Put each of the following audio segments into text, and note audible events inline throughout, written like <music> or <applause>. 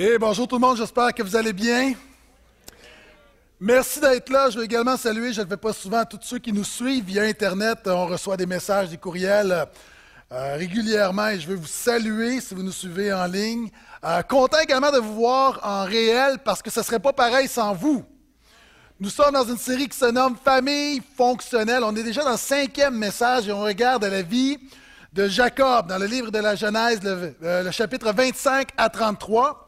Et bonjour tout le monde, j'espère que vous allez bien. Merci d'être là. Je veux également saluer, je ne le fais pas souvent, tous ceux qui nous suivent via Internet. On reçoit des messages, des courriels euh, régulièrement et je veux vous saluer si vous nous suivez en ligne. Euh, content également de vous voir en réel parce que ce ne serait pas pareil sans vous. Nous sommes dans une série qui se nomme Famille fonctionnelle. On est déjà dans le cinquième message et on regarde la vie de Jacob dans le livre de la Genèse, le, euh, le chapitre 25 à 33.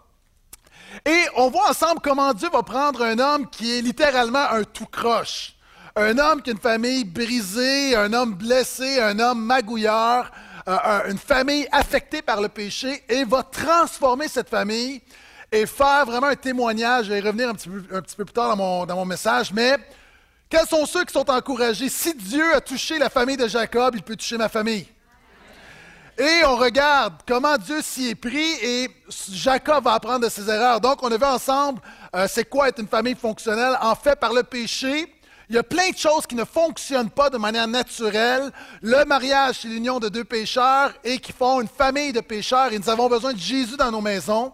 Et on voit ensemble comment Dieu va prendre un homme qui est littéralement un tout croche. Un homme qui a une famille brisée, un homme blessé, un homme magouilleur, euh, une famille affectée par le péché et va transformer cette famille et faire vraiment un témoignage. Je vais y revenir un petit peu, un petit peu plus tard dans mon, dans mon message, mais quels sont ceux qui sont encouragés? Si Dieu a touché la famille de Jacob, il peut toucher ma famille. Et on regarde comment Dieu s'y est pris et Jacob va apprendre de ses erreurs. Donc, on a vu ensemble euh, c'est quoi être une famille fonctionnelle. En fait, par le péché, il y a plein de choses qui ne fonctionnent pas de manière naturelle. Le mariage, c'est l'union de deux pécheurs et qui font une famille de pécheurs. Et nous avons besoin de Jésus dans nos maisons.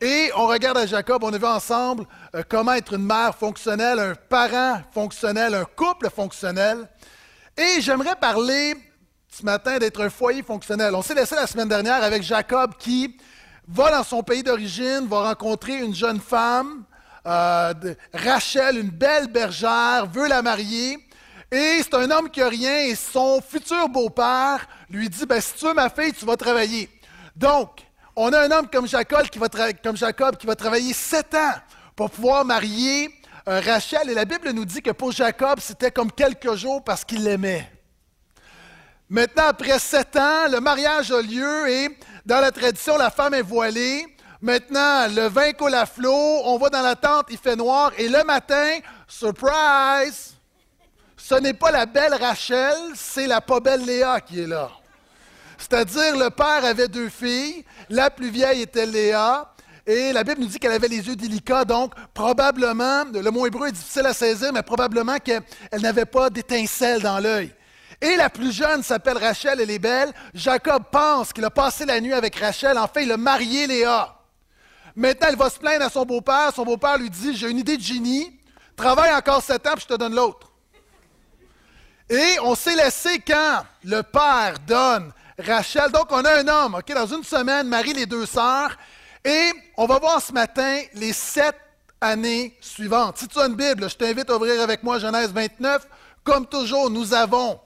Et on regarde à Jacob, on a vu ensemble euh, comment être une mère fonctionnelle, un parent fonctionnel, un couple fonctionnel. Et j'aimerais parler ce matin d'être un foyer fonctionnel. On s'est laissé la semaine dernière avec Jacob qui va dans son pays d'origine, va rencontrer une jeune femme, euh, Rachel, une belle bergère, veut la marier. Et c'est un homme qui n'a rien et son futur beau-père lui dit, ben, si tu veux ma fille, tu vas travailler. Donc, on a un homme comme Jacob qui va, comme Jacob, qui va travailler sept ans pour pouvoir marier euh, Rachel. Et la Bible nous dit que pour Jacob, c'était comme quelques jours parce qu'il l'aimait. Maintenant, après sept ans, le mariage a lieu et dans la tradition, la femme est voilée. Maintenant, le vin coule à flot, on va dans la tente, il fait noir, et le matin, surprise, ce n'est pas la belle Rachel, c'est la pas belle Léa qui est là. C'est-à-dire, le père avait deux filles, la plus vieille était Léa, et la Bible nous dit qu'elle avait les yeux délicats, donc probablement, le mot hébreu est difficile à saisir, mais probablement qu'elle n'avait pas d'étincelle dans l'œil. Et la plus jeune s'appelle Rachel, elle est belle. Jacob pense qu'il a passé la nuit avec Rachel. En fait, il a marié Léa. Maintenant, elle va se plaindre à son beau-père. Son beau-père lui dit J'ai une idée de génie. Travaille encore sept ans, puis je te donne l'autre. Et on s'est laissé quand le père donne Rachel. Donc, on a un homme, OK, dans une semaine, marie les deux sœurs. Et on va voir ce matin les sept années suivantes. Si tu as une Bible, je t'invite à ouvrir avec moi Genèse 29. Comme toujours, nous avons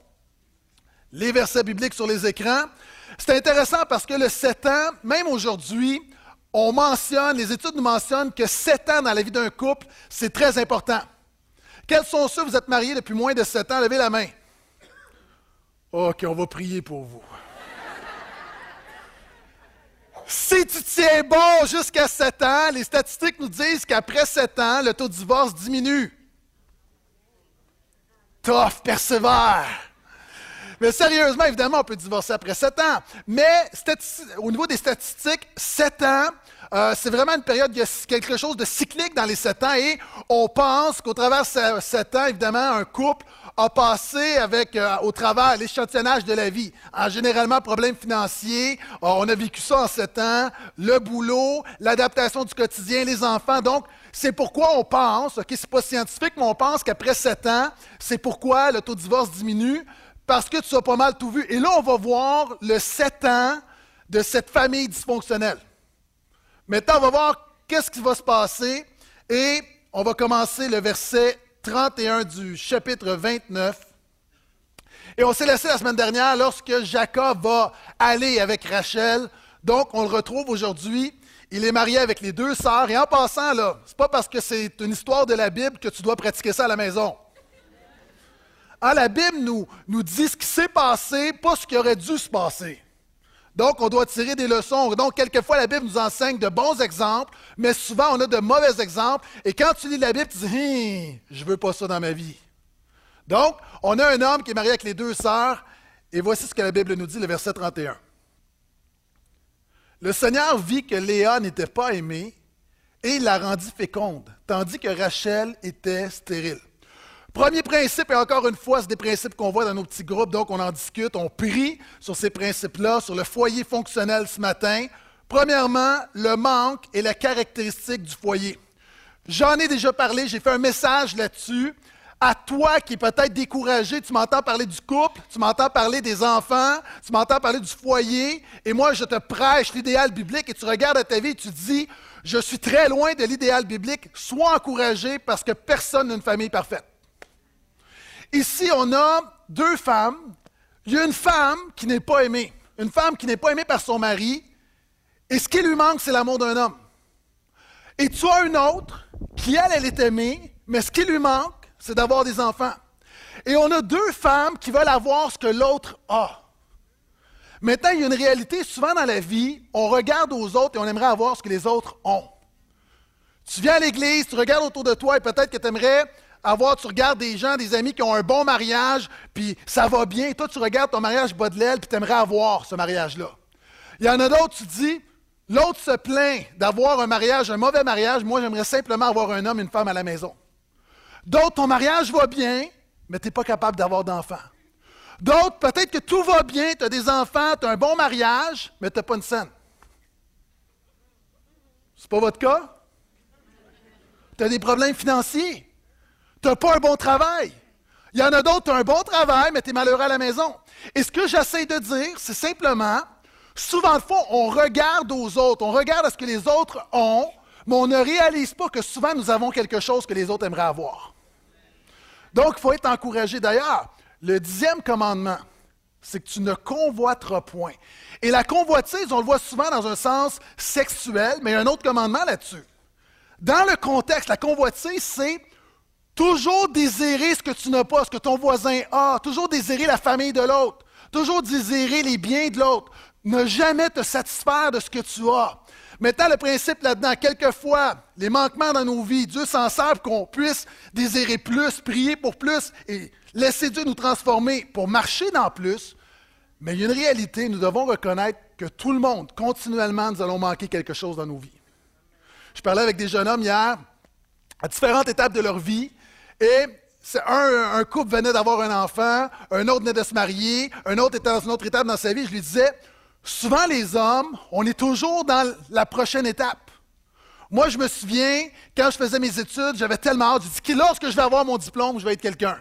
les versets bibliques sur les écrans. C'est intéressant parce que le 7 ans, même aujourd'hui, on mentionne, les études nous mentionnent que 7 ans dans la vie d'un couple, c'est très important. Quels sont ceux, vous êtes mariés depuis moins de 7 ans, levez la main. OK, on va prier pour vous. Si tu tiens bon jusqu'à 7 ans, les statistiques nous disent qu'après 7 ans, le taux de divorce diminue. Tough, persévère. Mais sérieusement, évidemment, on peut divorcer après sept ans. Mais au niveau des statistiques, sept ans, euh, c'est vraiment une période, il y a quelque chose de cyclique dans les sept ans et on pense qu'au travers de sept ans, évidemment, un couple a passé avec, euh, au travers l'échantillonnage de la vie. En généralement, problèmes financiers, euh, on a vécu ça en sept ans, le boulot, l'adaptation du quotidien, les enfants. Donc, c'est pourquoi on pense, OK, c'est pas scientifique, mais on pense qu'après sept ans, c'est pourquoi le taux de divorce diminue parce que tu as pas mal tout vu. Et là, on va voir le sept ans de cette famille dysfonctionnelle. Maintenant, on va voir qu'est-ce qui va se passer et on va commencer le verset 31 du chapitre 29. Et on s'est laissé la semaine dernière lorsque Jacob va aller avec Rachel. Donc, on le retrouve aujourd'hui. Il est marié avec les deux sœurs. Et en passant, là, c'est pas parce que c'est une histoire de la Bible que tu dois pratiquer ça à la maison. Ah, la Bible nous, nous dit ce qui s'est passé, pas ce qui aurait dû se passer. Donc, on doit tirer des leçons. Donc, quelquefois, la Bible nous enseigne de bons exemples, mais souvent, on a de mauvais exemples. Et quand tu lis la Bible, tu dis, hum, je ne veux pas ça dans ma vie. Donc, on a un homme qui est marié avec les deux sœurs, et voici ce que la Bible nous dit, le verset 31. Le Seigneur vit que Léa n'était pas aimée, et il la rendit féconde, tandis que Rachel était stérile. Premier principe, et encore une fois, c'est des principes qu'on voit dans nos petits groupes, donc on en discute, on prie sur ces principes-là, sur le foyer fonctionnel ce matin. Premièrement, le manque est la caractéristique du foyer. J'en ai déjà parlé, j'ai fait un message là-dessus. À toi qui es peut-être découragé, tu m'entends parler du couple, tu m'entends parler des enfants, tu m'entends parler du foyer, et moi je te prêche l'idéal biblique et tu regardes à ta vie et tu dis, je suis très loin de l'idéal biblique, sois encouragé parce que personne n'a une famille parfaite. Ici, on a deux femmes. Il y a une femme qui n'est pas aimée, une femme qui n'est pas aimée par son mari, et ce qui lui manque, c'est l'amour d'un homme. Et tu as une autre qui, elle, elle est aimée, mais ce qui lui manque, c'est d'avoir des enfants. Et on a deux femmes qui veulent avoir ce que l'autre a. Maintenant, il y a une réalité, souvent dans la vie, on regarde aux autres et on aimerait avoir ce que les autres ont. Tu viens à l'église, tu regardes autour de toi et peut-être que tu aimerais avoir, tu regardes des gens, des amis qui ont un bon mariage, puis ça va bien. Toi, tu regardes ton mariage bas de l'aile, puis tu aimerais avoir ce mariage-là. Il y en a d'autres, tu dis, l'autre se plaint d'avoir un mariage, un mauvais mariage. Moi, j'aimerais simplement avoir un homme et une femme à la maison. D'autres, ton mariage va bien, mais tu n'es pas capable d'avoir d'enfants. D'autres, peut-être que tout va bien, tu as des enfants, tu as un bon mariage, mais tu n'as pas une scène. C'est pas votre cas? Tu as des problèmes financiers? Tu n'as pas un bon travail. Il y en a d'autres, tu as un bon travail, mais tu es malheureux à la maison. Et ce que j'essaie de dire, c'est simplement, souvent de fois, on regarde aux autres, on regarde à ce que les autres ont, mais on ne réalise pas que souvent nous avons quelque chose que les autres aimeraient avoir. Donc, il faut être encouragé. D'ailleurs, le dixième commandement, c'est que tu ne convoiteras point. Et la convoitise, on le voit souvent dans un sens sexuel, mais il y a un autre commandement là-dessus. Dans le contexte, la convoitise, c'est toujours désirer ce que tu n'as pas, ce que ton voisin a, toujours désirer la famille de l'autre, toujours désirer les biens de l'autre, ne jamais te satisfaire de ce que tu as. Maintenant, le principe là-dedans, quelquefois, les manquements dans nos vies, Dieu s'en sert qu'on puisse désirer plus, prier pour plus et laisser Dieu nous transformer pour marcher dans plus. Mais il y a une réalité, nous devons reconnaître que tout le monde, continuellement, nous allons manquer quelque chose dans nos vies. Je parlais avec des jeunes hommes hier, à différentes étapes de leur vie, et un, un couple venait d'avoir un enfant, un autre venait de se marier, un autre était dans une autre étape dans sa vie. Je lui disais, souvent les hommes, on est toujours dans la prochaine étape. Moi, je me souviens, quand je faisais mes études, j'avais tellement hâte. Je dis, lorsque je vais avoir mon diplôme, je vais être quelqu'un.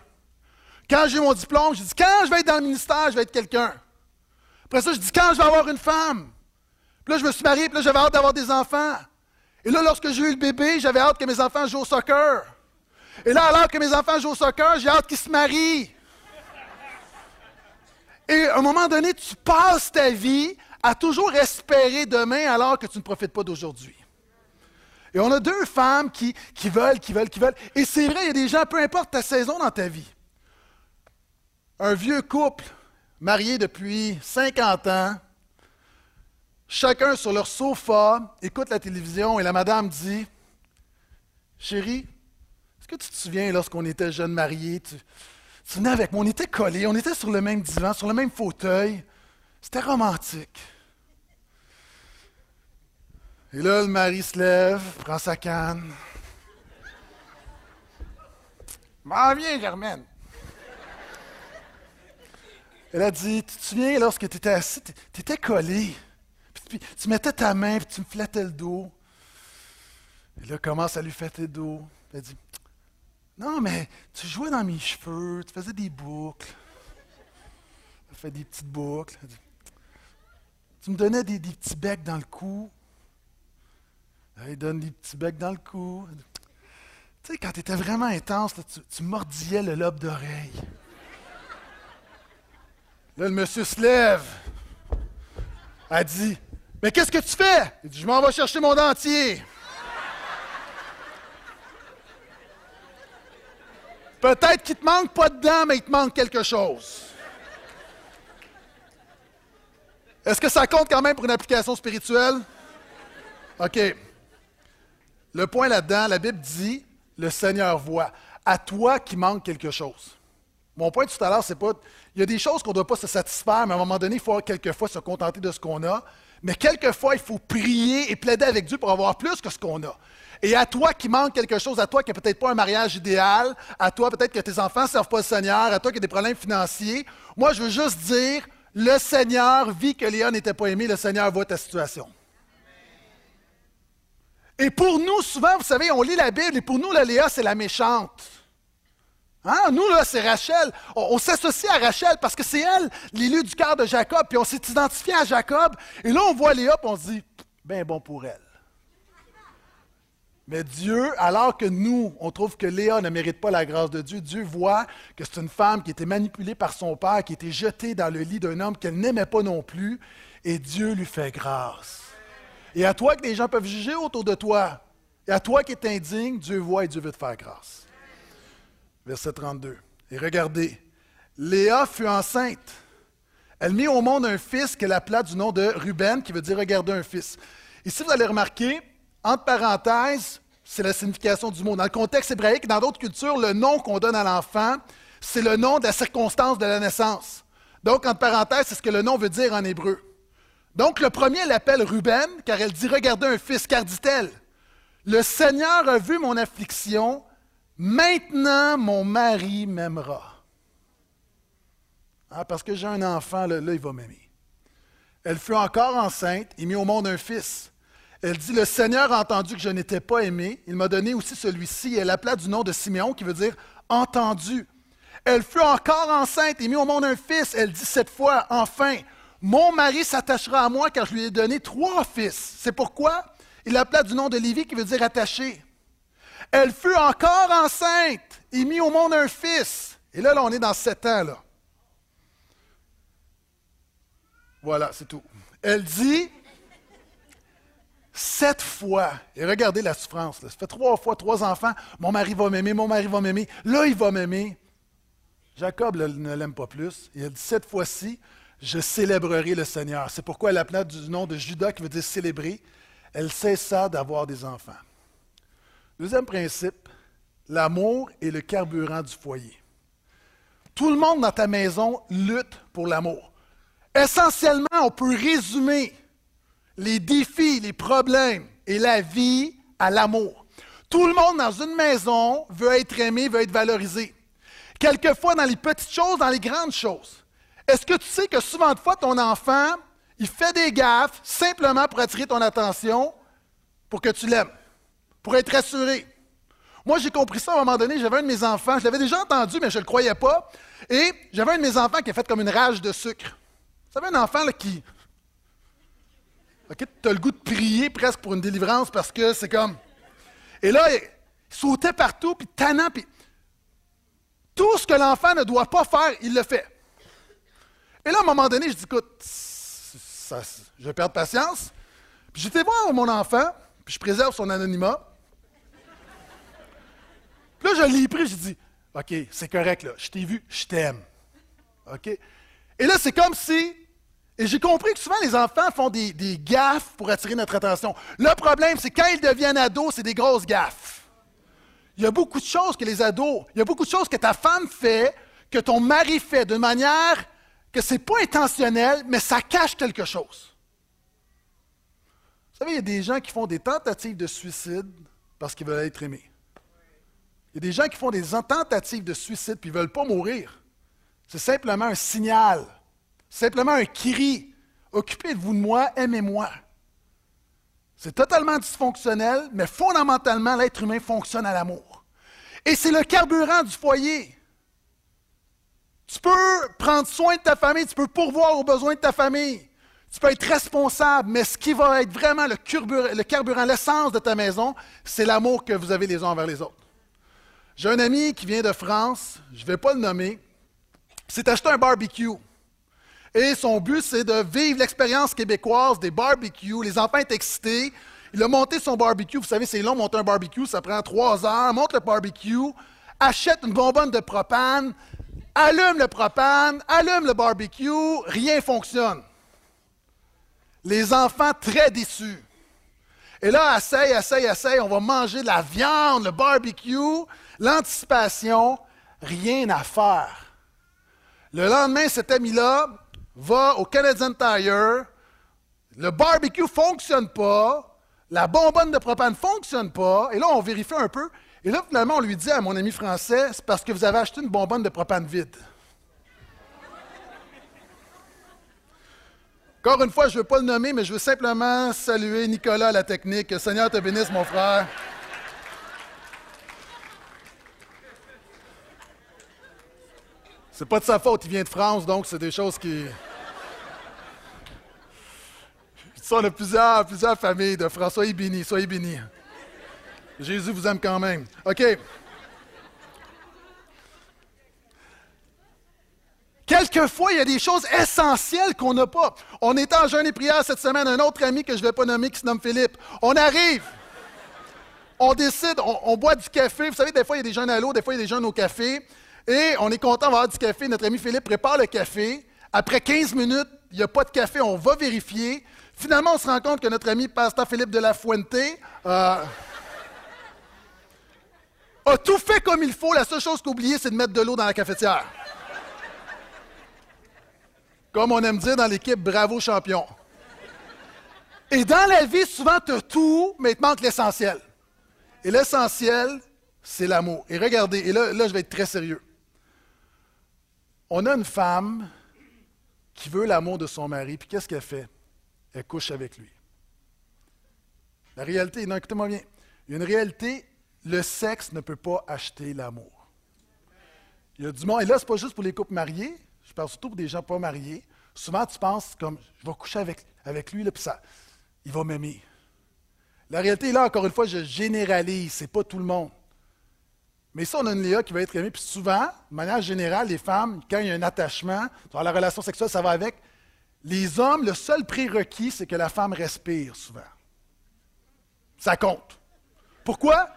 Quand j'ai mon diplôme, je dis, quand je vais être dans le ministère, je vais être quelqu'un. Après ça, je dis, quand je vais avoir une femme. Puis là, je me suis marié, puis là, j'avais hâte d'avoir des enfants. Et là, lorsque j'ai eu le bébé, j'avais hâte que mes enfants jouent au soccer. Et là, alors que mes enfants jouent au soccer, j'ai hâte qu'ils se marient. Et à un moment donné, tu passes ta vie à toujours espérer demain alors que tu ne profites pas d'aujourd'hui. Et on a deux femmes qui, qui veulent, qui veulent, qui veulent. Et c'est vrai, il y a des gens, peu importe ta saison dans ta vie. Un vieux couple marié depuis 50 ans, chacun sur leur sofa, écoute la télévision et la madame dit Chérie, est-ce que tu te souviens lorsqu'on était jeunes mariés tu, tu venais avec moi, on était collés, on était sur le même divan, sur le même fauteuil. C'était romantique. Et là, le mari se lève, prend sa canne. M'en viens, Germaine. Elle a dit, tu te souviens lorsque tu étais assis, tu étais collé. Puis, tu mettais ta main, puis tu me flattais le dos. Et là, commence à lui flatter le dos? Elle dit, non, mais tu jouais dans mes cheveux, tu faisais des boucles. Tu fait des petites boucles. Tu me donnais des, petits becs dans le cou. Il donne des petits becs dans le cou. Tu sais, quand tu étais vraiment intense, tu, tu mordillais le lobe d'oreille. Là, le monsieur se lève. Elle dit Mais qu'est-ce que tu fais Il dit Je m'en vais chercher mon dentier. Peut-être qu'il ne te manque pas de dents, mais il te manque quelque chose. Est-ce que ça compte quand même pour une application spirituelle? OK. Le point là-dedans, la Bible dit, le Seigneur voit. À toi qui manque quelque chose. Mon point tout à l'heure, c'est pas. Il y a des choses qu'on ne doit pas se satisfaire, mais à un moment donné, il faut quelquefois se contenter de ce qu'on a. Mais quelquefois, il faut prier et plaider avec Dieu pour avoir plus que ce qu'on a. Et à toi qui manque quelque chose, à toi qui n'a peut-être pas un mariage idéal, à toi peut-être que tes enfants ne servent pas le Seigneur, à toi qui as des problèmes financiers, moi je veux juste dire, le Seigneur vit que Léon n'était pas aimé, le Seigneur voit ta situation. Et pour nous, souvent, vous savez, on lit la Bible et pour nous, la Léa, c'est la méchante. Hein? Nous, là, c'est Rachel. On, s'associe à Rachel parce que c'est elle, l'élu du cœur de Jacob, puis on s'est identifié à Jacob. Et là, on voit Léa, puis on se dit, ben bon pour elle. Mais Dieu, alors que nous, on trouve que Léa ne mérite pas la grâce de Dieu, Dieu voit que c'est une femme qui était manipulée par son père, qui était jetée dans le lit d'un homme qu'elle n'aimait pas non plus, et Dieu lui fait grâce. Et à toi que les gens peuvent juger autour de toi, et à toi qui es indigne, Dieu voit et Dieu veut te faire grâce. Verset 32. Et regardez, Léa fut enceinte. Elle mit au monde un fils qu'elle appela du nom de Ruben, qui veut dire regarder un fils. Ici, vous allez remarquer, entre parenthèses, c'est la signification du mot. Dans le contexte hébraïque, dans d'autres cultures, le nom qu'on donne à l'enfant, c'est le nom de la circonstance de la naissance. Donc, entre parenthèses, c'est ce que le nom veut dire en hébreu. Donc, le premier l'appelle Ruben, car elle dit Regardez un fils, car dit-elle Le Seigneur a vu mon affliction, maintenant mon mari m'aimera. Ah, parce que j'ai un enfant, là, là il va m'aimer. Elle fut encore enceinte et mit au monde un fils. Elle dit, le Seigneur a entendu que je n'étais pas aimé. Il m'a donné aussi celui-ci. Elle l'appela du nom de Siméon, qui veut dire entendu. Elle fut encore enceinte et mit au monde un fils. Elle dit cette fois, enfin, mon mari s'attachera à moi car je lui ai donné trois fils. C'est pourquoi il l'appela du nom de Lévi, qui veut dire attaché. Elle fut encore enceinte et mit au monde un fils. Et là, là on est dans sept ans. Là. Voilà, c'est tout. Elle dit, Sept fois. Et regardez la souffrance. Ça fait trois fois, trois enfants. Mon mari va m'aimer, mon mari va m'aimer. Là, il va m'aimer. Jacob ne l'aime pas plus. Il a dit Cette fois-ci, je célébrerai le Seigneur. C'est pourquoi elle appela du nom de Judas, qui veut dire célébrer. Elle cessa d'avoir des enfants. Deuxième principe l'amour est le carburant du foyer. Tout le monde dans ta maison lutte pour l'amour. Essentiellement, on peut résumer les défis, les problèmes et la vie à l'amour. Tout le monde dans une maison veut être aimé, veut être valorisé. Quelquefois dans les petites choses, dans les grandes choses. Est-ce que tu sais que souvent de fois, ton enfant, il fait des gaffes simplement pour attirer ton attention, pour que tu l'aimes, pour être rassuré? Moi, j'ai compris ça à un moment donné. J'avais un de mes enfants, je l'avais déjà entendu, mais je ne le croyais pas. Et j'avais un de mes enfants qui a fait comme une rage de sucre. Vous savez, un enfant qui, tu as le goût de prier presque pour une délivrance parce que c'est comme. Et là, il sautait partout, puis tannant, puis. Tout ce que l'enfant ne doit pas faire, il le fait. Et là, à un moment donné, je dis écoute, je perds patience. Puis j'étais voir mon enfant, puis je préserve son anonymat. Puis là, je l'ai pris, j'ai dit OK, c'est correct, là, je t'ai vu, je t'aime. OK? Et là, c'est comme si et j'ai compris que souvent les enfants font des, gaffes pour attirer notre attention. Le problème, c'est quand ils deviennent ados, c'est des grosses gaffes. Il y a beaucoup de choses que les ados, il y a beaucoup de choses que ta femme fait, que ton mari fait de manière que ce n'est pas intentionnel, mais ça cache quelque chose. Vous savez, il y a des gens qui font des tentatives de suicide parce qu'ils veulent être aimés. Il y a des gens qui font des tentatives de suicide puis ils ne veulent pas mourir. C'est simplement un signal Simplement un cri. Occupez-vous de moi, aimez-moi. C'est totalement dysfonctionnel, mais fondamentalement, l'être humain fonctionne à l'amour. Et c'est le carburant du foyer. Tu peux prendre soin de ta famille, tu peux pourvoir aux besoins de ta famille, tu peux être responsable, mais ce qui va être vraiment le carburant, l'essence de ta maison, c'est l'amour que vous avez les uns envers les autres. J'ai un ami qui vient de France, je ne vais pas le nommer, s'est acheté un barbecue. Et son but, c'est de vivre l'expérience québécoise des barbecues. Les enfants sont excités. Il a monté son barbecue. Vous savez, c'est long, monter un barbecue, ça prend trois heures. Monte le barbecue, achète une bonbonne de propane, allume le propane, allume le barbecue, rien fonctionne. Les enfants très déçus. Et là, essaye, essaye, essaye, on va manger de la viande, le barbecue, l'anticipation, rien à faire. Le lendemain, cet ami-là, va au Canadian Tire, le barbecue ne fonctionne pas, la bonbonne de propane ne fonctionne pas, et là, on vérifie un peu. Et là, finalement, on lui dit à mon ami français, c'est parce que vous avez acheté une bonbonne de propane vide. Encore une fois, je ne veux pas le nommer, mais je veux simplement saluer Nicolas à la technique. Que Seigneur te bénisse, mon frère. C'est pas de sa faute, il vient de France, donc c'est des choses qui. on a plusieurs, plusieurs familles de France. Soyez bénis, soyez bénis. Jésus vous aime quand même. OK. Quelquefois, il y a des choses essentielles qu'on n'a pas. On est en jeûne et prière cette semaine. Un autre ami que je ne vais pas nommer qui se nomme Philippe. On arrive. On décide, on, boit du café. Vous savez, des fois, il y a des jeunes à l'eau, des fois, il y a des jeunes au café. Et on est content d'avoir du café. Notre ami Philippe prépare le café. Après 15 minutes, il n'y a pas de café. On va vérifier. Finalement, on se rend compte que notre ami Pasteur Philippe de la Fuente euh, a tout fait comme il faut. La seule chose qu'il c'est de mettre de l'eau dans la cafetière. Comme on aime dire dans l'équipe, bravo champion. Et dans la vie, souvent, tu as tout, mais il te manque l'essentiel. Et l'essentiel, c'est l'amour. Et regardez, et là, là, je vais être très sérieux. On a une femme qui veut l'amour de son mari, puis qu'est-ce qu'elle fait? Elle couche avec lui. La réalité, non, écoutez-moi bien. Il y a une réalité, le sexe ne peut pas acheter l'amour. Il y a du monde, et là, ce n'est pas juste pour les couples mariés, je parle surtout pour des gens pas mariés. Souvent, tu penses comme, je vais coucher avec, lui, là, puis ça, il va m'aimer. La réalité, là, encore une fois, je généralise, ce n'est pas tout le monde. Mais ça, on a une Léa qui va être aimée. Puis souvent, de manière générale, les femmes, quand il y a un attachement, dans la relation sexuelle, ça va avec. Les hommes, le seul prérequis, c'est que la femme respire souvent. Ça compte. Pourquoi?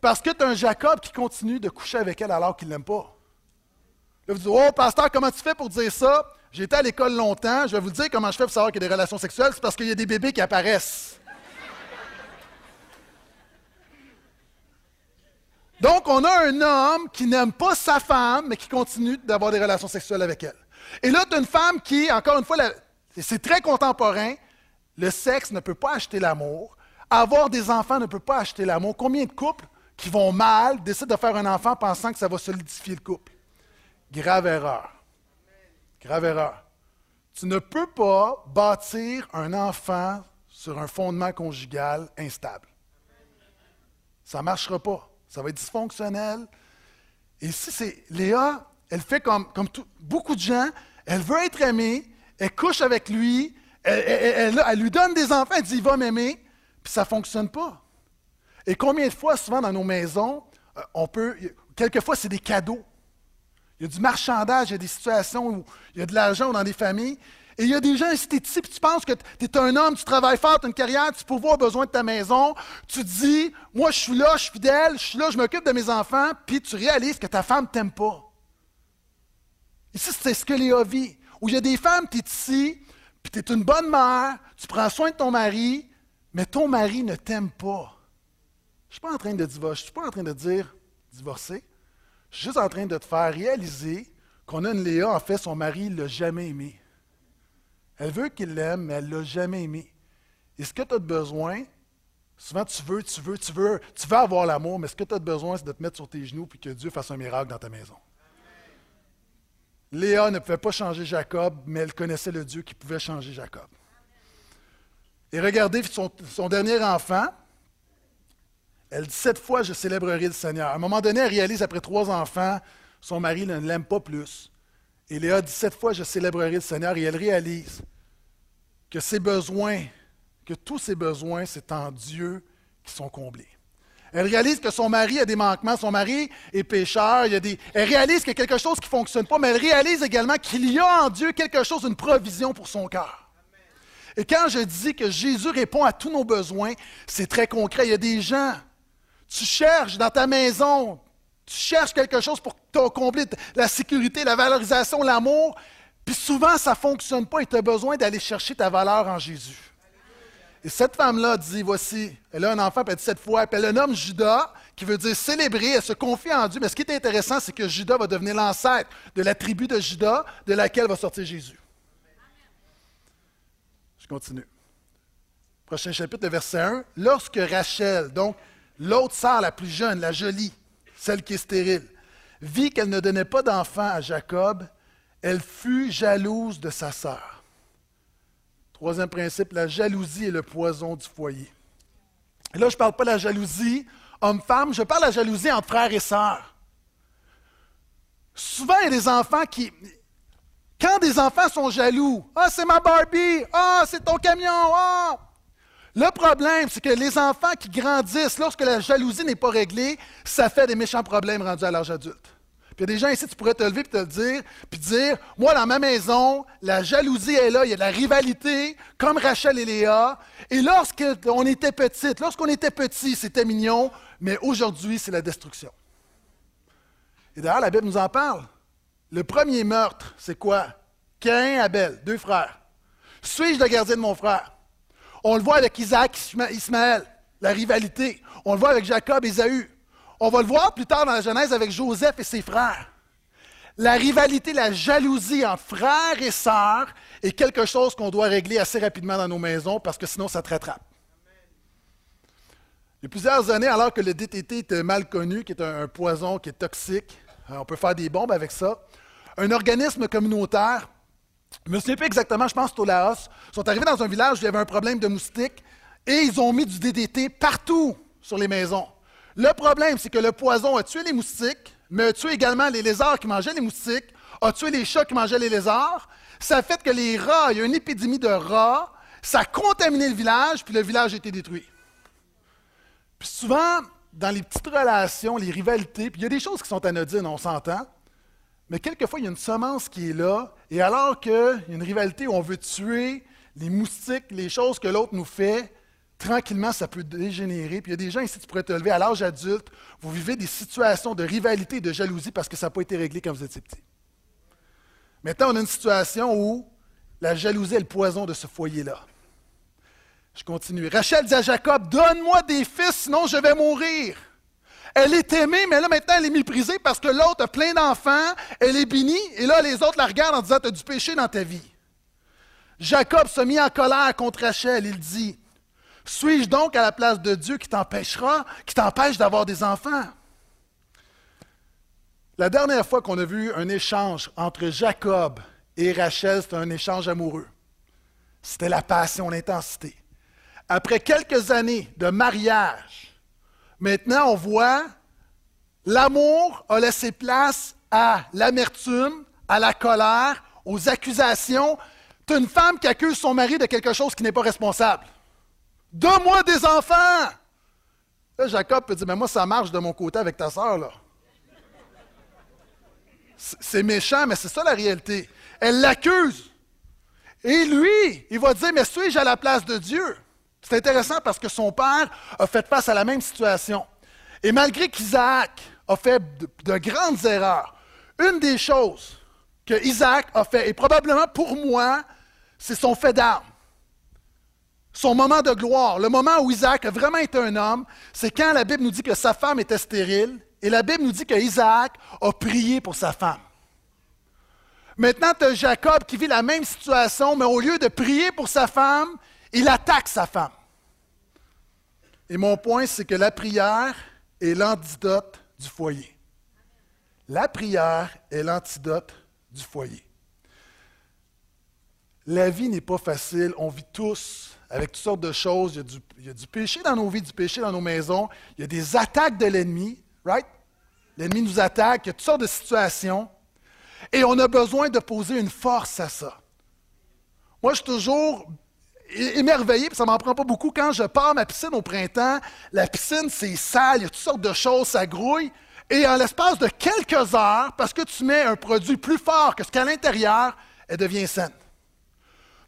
Parce que tu as un Jacob qui continue de coucher avec elle alors qu'il ne l'aime pas. Là, vous dites Oh, pasteur, comment tu fais pour dire ça? J'ai été à l'école longtemps. Je vais vous dire comment je fais pour savoir qu'il y a des relations sexuelles. C'est parce qu'il y a des bébés qui apparaissent. Donc, on a un homme qui n'aime pas sa femme, mais qui continue d'avoir des relations sexuelles avec elle. Et là, tu as une femme qui, encore une fois, c'est très contemporain, le sexe ne peut pas acheter l'amour. Avoir des enfants ne peut pas acheter l'amour. Combien de couples qui vont mal décident de faire un enfant pensant que ça va solidifier le couple? Grave erreur. Grave erreur. Tu ne peux pas bâtir un enfant sur un fondement conjugal instable. Ça ne marchera pas ça va être dysfonctionnel. Et si c'est Léa, elle fait comme, beaucoup de gens, elle veut être aimée, elle couche avec lui, elle, lui donne des enfants, elle dit il va m'aimer, puis ça ne fonctionne pas. Et combien de fois, souvent dans nos maisons, euh, on peut. Quelquefois, c'est des cadeaux. Il y a du marchandage, il y a des situations où il y a de l'argent dans des familles, et il y a des gens, si tu es ici, puis tu penses que tu es un homme, tu travailles fort, tu as une carrière, tu peux avoir besoin de ta maison, tu dis, moi je suis là, je suis fidèle, je suis là, je m'occupe de mes enfants, puis tu réalises que ta femme ne t'aime pas. Ici, c'est ce que Léa vit. Où il y a des femmes, tu es ici, puis tu es une bonne mère, tu prends soin de ton mari, mais ton mari ne t'aime pas. Je ne suis pas en train de divorcer, je suis pas en train de dire divorcer. Je suis juste en train de te faire réaliser qu'on a une Léa, en fait, son mari ne l'a jamais aimée. Elle veut qu'il l'aime, mais elle ne l'a jamais aimé. Et ce que tu as besoin, souvent tu veux, tu veux, tu veux, tu veux avoir l'amour, mais ce que tu as besoin, c'est de te mettre sur tes genoux et que Dieu fasse un miracle dans ta maison. Léa ne pouvait pas changer Jacob, mais elle connaissait le Dieu qui pouvait changer Jacob. Et regardez son, son dernier enfant. Elle dit Sept fois, je célébrerai le Seigneur. À un moment donné, elle réalise, après trois enfants, son mari ne l'aime pas plus. Et Léa dit sept fois, je célébrerai le Seigneur, et elle réalise que ses besoins, que tous ses besoins, c'est en Dieu qui sont comblés. Elle réalise que son mari a des manquements, son mari est pécheur, elle réalise qu'il y a quelque chose qui ne fonctionne pas, mais elle réalise également qu'il y a en Dieu quelque chose, une provision pour son cœur. Et quand je dis que Jésus répond à tous nos besoins, c'est très concret. Il y a des gens, tu cherches dans ta maison, tu cherches quelque chose pour combler la sécurité, la valorisation, l'amour, puis souvent ça ne fonctionne pas et tu as besoin d'aller chercher ta valeur en Jésus. Et cette femme-là dit, voici, elle a un enfant, puis elle dit cette fois, puis elle le nomme Judas, qui veut dire célébrer, elle se confie en Dieu. Mais ce qui est intéressant, c'est que Judas va devenir l'ancêtre de la tribu de Judas, de laquelle va sortir Jésus. Je continue. Prochain chapitre, verset 1. Lorsque Rachel, donc l'autre sœur la plus jeune, la jolie, celle qui est stérile, vit qu'elle ne donnait pas d'enfant à Jacob, elle fut jalouse de sa sœur. Troisième principe, la jalousie est le poison du foyer. Et là, je ne parle pas de la jalousie homme-femme, je parle de la jalousie entre frères et sœurs. Souvent, il y a des enfants qui. Quand des enfants sont jaloux, ah, c'est ma Barbie, ah, c'est ton camion, ah. Le problème, c'est que les enfants qui grandissent, lorsque la jalousie n'est pas réglée, ça fait des méchants problèmes rendus à l'âge adulte. Puis il y a des gens ici, tu pourrais te lever et te le dire, puis dire Moi, dans ma maison, la jalousie est là, il y a de la rivalité, comme Rachel et Léa. Et lorsqu'on était petite, lorsqu'on était petit, c'était mignon, mais aujourd'hui, c'est la destruction. Et d'ailleurs, la Bible nous en parle. Le premier meurtre, c'est quoi? Cain et Abel, deux frères. Suis-je le gardien de mon frère? On le voit avec Isaac Ismaël, la rivalité. On le voit avec Jacob et Ésaü. On va le voir plus tard dans la Genèse avec Joseph et ses frères. La rivalité, la jalousie entre frères et sœurs est quelque chose qu'on doit régler assez rapidement dans nos maisons parce que sinon ça te rattrape. Il y a plusieurs années, alors que le DTT était mal connu, qui est un poison qui est toxique, euh, on peut faire des bombes avec ça. Un organisme communautaire, je me souviens pas exactement, je pense au Laos, sont arrivés dans un village où il y avait un problème de moustiques et ils ont mis du DDT partout sur les maisons. Le problème, c'est que le poison a tué les moustiques, mais a tué également les lézards qui mangeaient les moustiques, a tué les chats qui mangeaient les lézards. Ça a fait que les rats, il y a une épidémie de rats, ça a contaminé le village, puis le village a été détruit. Puis souvent, dans les petites relations, les rivalités, puis il y a des choses qui sont anodines, on s'entend, mais quelquefois, il y a une semence qui est là, et alors qu'il y a une rivalité où on veut tuer les moustiques, les choses que l'autre nous fait, tranquillement, ça peut dégénérer. Puis il y a des gens ici, tu pourrais te lever à l'âge adulte, vous vivez des situations de rivalité et de jalousie parce que ça n'a pas été réglé quand vous étiez petit. Maintenant, on a une situation où la jalousie est le poison de ce foyer-là. Je continue. Rachel dit à Jacob, donne-moi des fils, sinon je vais mourir. Elle est aimée, mais là maintenant elle est méprisée parce que l'autre a plein d'enfants, elle est bénie, et là les autres la regardent en disant, tu as du péché dans ta vie. Jacob se mit en colère contre Rachel. Il dit, suis-je donc à la place de Dieu qui t'empêchera, qui t'empêche d'avoir des enfants? La dernière fois qu'on a vu un échange entre Jacob et Rachel, c'était un échange amoureux. C'était la passion, l'intensité après quelques années de mariage, maintenant on voit l'amour a laissé place à l'amertume, à la colère, aux accusations. Tu une femme qui accuse son mari de quelque chose qui n'est pas responsable. Donne-moi des enfants! Jacob peut dire, mais moi, ça marche de mon côté avec ta sœur. C'est méchant, mais c'est ça la réalité. Elle l'accuse. Et lui, il va dire, mais suis-je à la place de Dieu? C'est intéressant parce que son père a fait face à la même situation. Et malgré qu'Isaac a fait de, grandes erreurs, une des choses que Isaac a fait, et probablement pour moi, c'est son fait d'arme. Son moment de gloire, le moment où Isaac a vraiment été un homme, c'est quand la Bible nous dit que sa femme était stérile, et la Bible nous dit que Isaac a prié pour sa femme. Maintenant, tu as Jacob qui vit la même situation, mais au lieu de prier pour sa femme, il attaque sa femme. Et mon point, c'est que la prière est l'antidote du foyer. La prière est l'antidote du foyer. La vie n'est pas facile. On vit tous avec toutes sortes de choses. Il y, a du, péché dans nos vies, du péché dans nos maisons. Il y a des attaques de l'ennemi, right? L'ennemi nous attaque. Il y a toutes sortes de situations. Et on a besoin de poser une force à ça. Moi, je suis toujours émerveillé, puis ça m'en prend pas beaucoup. Quand je pars ma piscine au printemps, la piscine, c'est sale, il y a toutes sortes de choses, ça grouille. Et en l'espace de quelques heures, parce que tu mets un produit plus fort que ce qu'à l'intérieur, elle devient saine.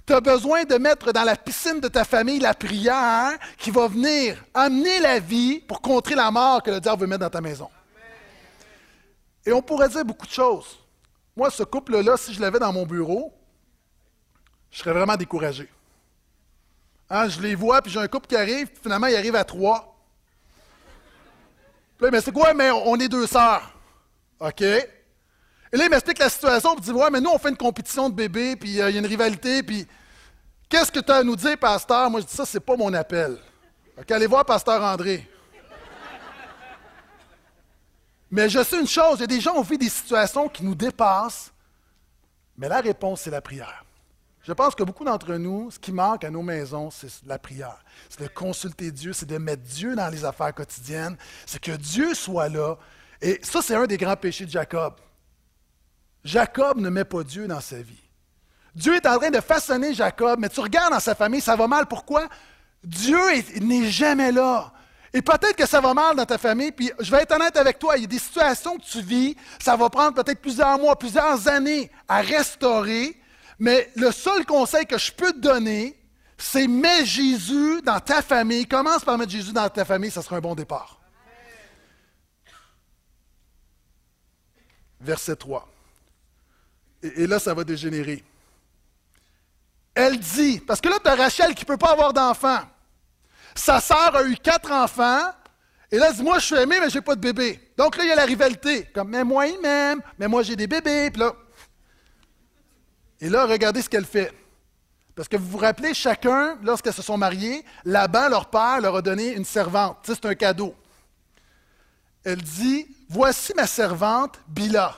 Tu as besoin de mettre dans la piscine de ta famille la prière qui va venir amener la vie pour contrer la mort que le diable veut mettre dans ta maison. Et on pourrait dire beaucoup de choses. Moi, ce couple-là, si je l'avais dans mon bureau, je serais vraiment découragé. Hein, je les vois, puis j'ai un couple qui arrive, puis finalement, il arrive à trois. Puis là, mais c'est quoi? Mais on est deux sœurs. OK? Et là, il m'explique la situation, puis il dit Ouais, mais nous, on fait une compétition de bébés, puis euh, il y a une rivalité, puis qu'est-ce que tu as à nous dire, pasteur? Moi, je dis Ça, c'est pas mon appel. OK, allez voir pasteur André. mais je sais une chose il y a des gens qui vu des situations qui nous dépassent, mais la réponse, c'est la prière. Je pense que beaucoup d'entre nous, ce qui manque à nos maisons, c'est la prière. C'est de consulter Dieu, c'est de mettre Dieu dans les affaires quotidiennes, c'est que Dieu soit là. Et ça, c'est un des grands péchés de Jacob. Jacob ne met pas Dieu dans sa vie. Dieu est en train de façonner Jacob, mais tu regardes dans sa famille, ça va mal. Pourquoi? Dieu n'est jamais là. Et peut-être que ça va mal dans ta famille, puis je vais être honnête avec toi, il y a des situations que tu vis, ça va prendre peut-être plusieurs mois, plusieurs années à restaurer, mais le seul conseil que je peux te donner, c'est mets Jésus dans ta famille. Commence par mettre Jésus dans ta famille, ça sera un bon départ. Verset 3. Et, là, ça va dégénérer. Elle dit, parce que là, tu as Rachel qui ne peut pas avoir d'enfant. Sa sœur a eu quatre enfants. Et là, elle dit, moi, je suis aimé, mais je n'ai pas de bébé. Donc là, il y a la rivalité. Comme, mais moi, il m'aime, mais moi, j'ai des bébés. Puis là, et là, regardez ce qu'elle fait. Parce que vous vous rappelez, chacun, lorsqu'elles se sont mariés, là-bas, leur père leur a donné une servante. c'est un cadeau. Elle dit Voici ma servante, Bila.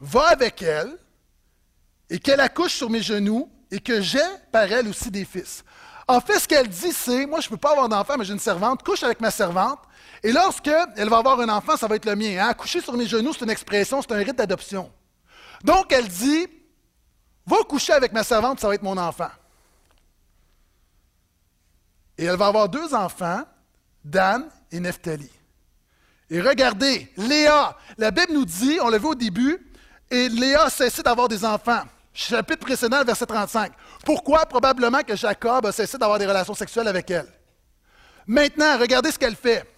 Va avec elle et qu'elle accouche sur mes genoux et que j'ai par elle aussi des fils. En fait, ce qu'elle dit, c'est Moi, je ne peux pas avoir d'enfant, mais j'ai une servante, couche avec ma servante. Et lorsqu'elle va avoir un enfant, ça va être le mien. Hein? Coucher sur mes genoux, c'est une expression, c'est un rite d'adoption. Donc, elle dit Va coucher avec ma servante, ça va être mon enfant. Et elle va avoir deux enfants, Dan et Nephtali. Et regardez, Léa, la Bible nous dit, on l'a vu au début, et Léa a cessé d'avoir des enfants. Chapitre précédent, verset 35. Pourquoi? Probablement que Jacob a cessé d'avoir des relations sexuelles avec elle. Maintenant, regardez ce qu'elle fait.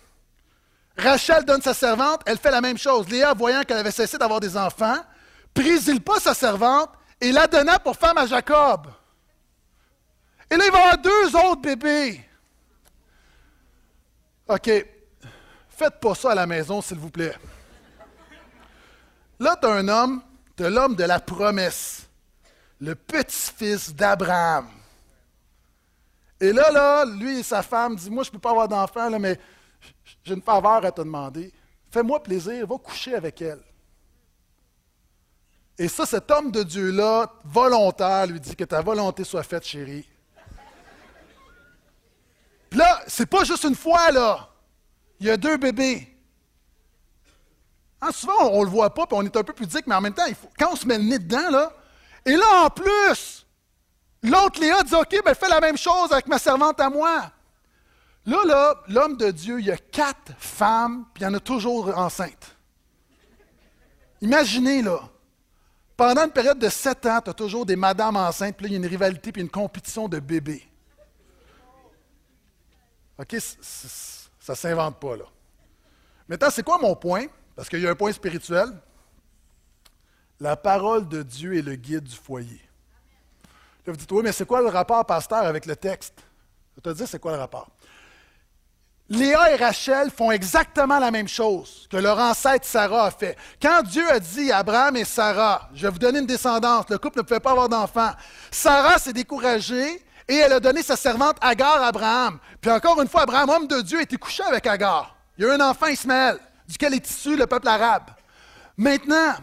Rachel donne sa servante, elle fait la même chose. Léa, voyant qu'elle avait cessé d'avoir des enfants, prise-il pas sa servante et la donna pour femme à Jacob. Et là, il va avoir deux autres bébés. OK. Faites pas ça à la maison, s'il vous plaît. Là, tu as un homme, tu l'homme de la promesse, le petit-fils d'Abraham. Et là, là, lui et sa femme disent Moi, je ne peux pas avoir d'enfant, mais j'ai une faveur à te demander. Fais-moi plaisir, va coucher avec elle. Et ça, cet homme de Dieu-là, volontaire, lui dit que ta volonté soit faite, chérie. Puis là, c'est pas juste une fois, là. Il y a deux bébés. Hein, souvent, on ne le voit pas, puis on est un peu pudique, mais en même temps, quand on se met le nez dedans, là, et là, en plus, l'autre Léa dit OK, ben fais la même chose avec ma servante à moi. Là, là, l'homme de Dieu, il y a quatre femmes, puis il y en a toujours enceintes. Imaginez, là. Pendant une période de sept ans, tu as toujours des madames enceintes, puis il y a une rivalité, puis une compétition de bébés. OK? Ça ne s'invente pas, là. Maintenant, c'est quoi mon point? Parce qu'il y a un point spirituel. La parole de Dieu est le guide du foyer. Là, vous dites, oui, mais c'est quoi le rapport, pasteur, avec le texte? Je te dire, c'est quoi le rapport? Léa et Rachel font exactement la même chose que leur ancêtre Sarah a fait. Quand Dieu a dit à Abraham et Sarah, je vais vous donner une descendance, le couple ne pouvait pas avoir d'enfant, Sarah s'est découragée et elle a donné sa servante Agar à Abraham. Puis encore une fois, Abraham, homme de Dieu, était couché avec Agar. Il y a eu un enfant Ismaël, duquel est issu le peuple arabe. Maintenant,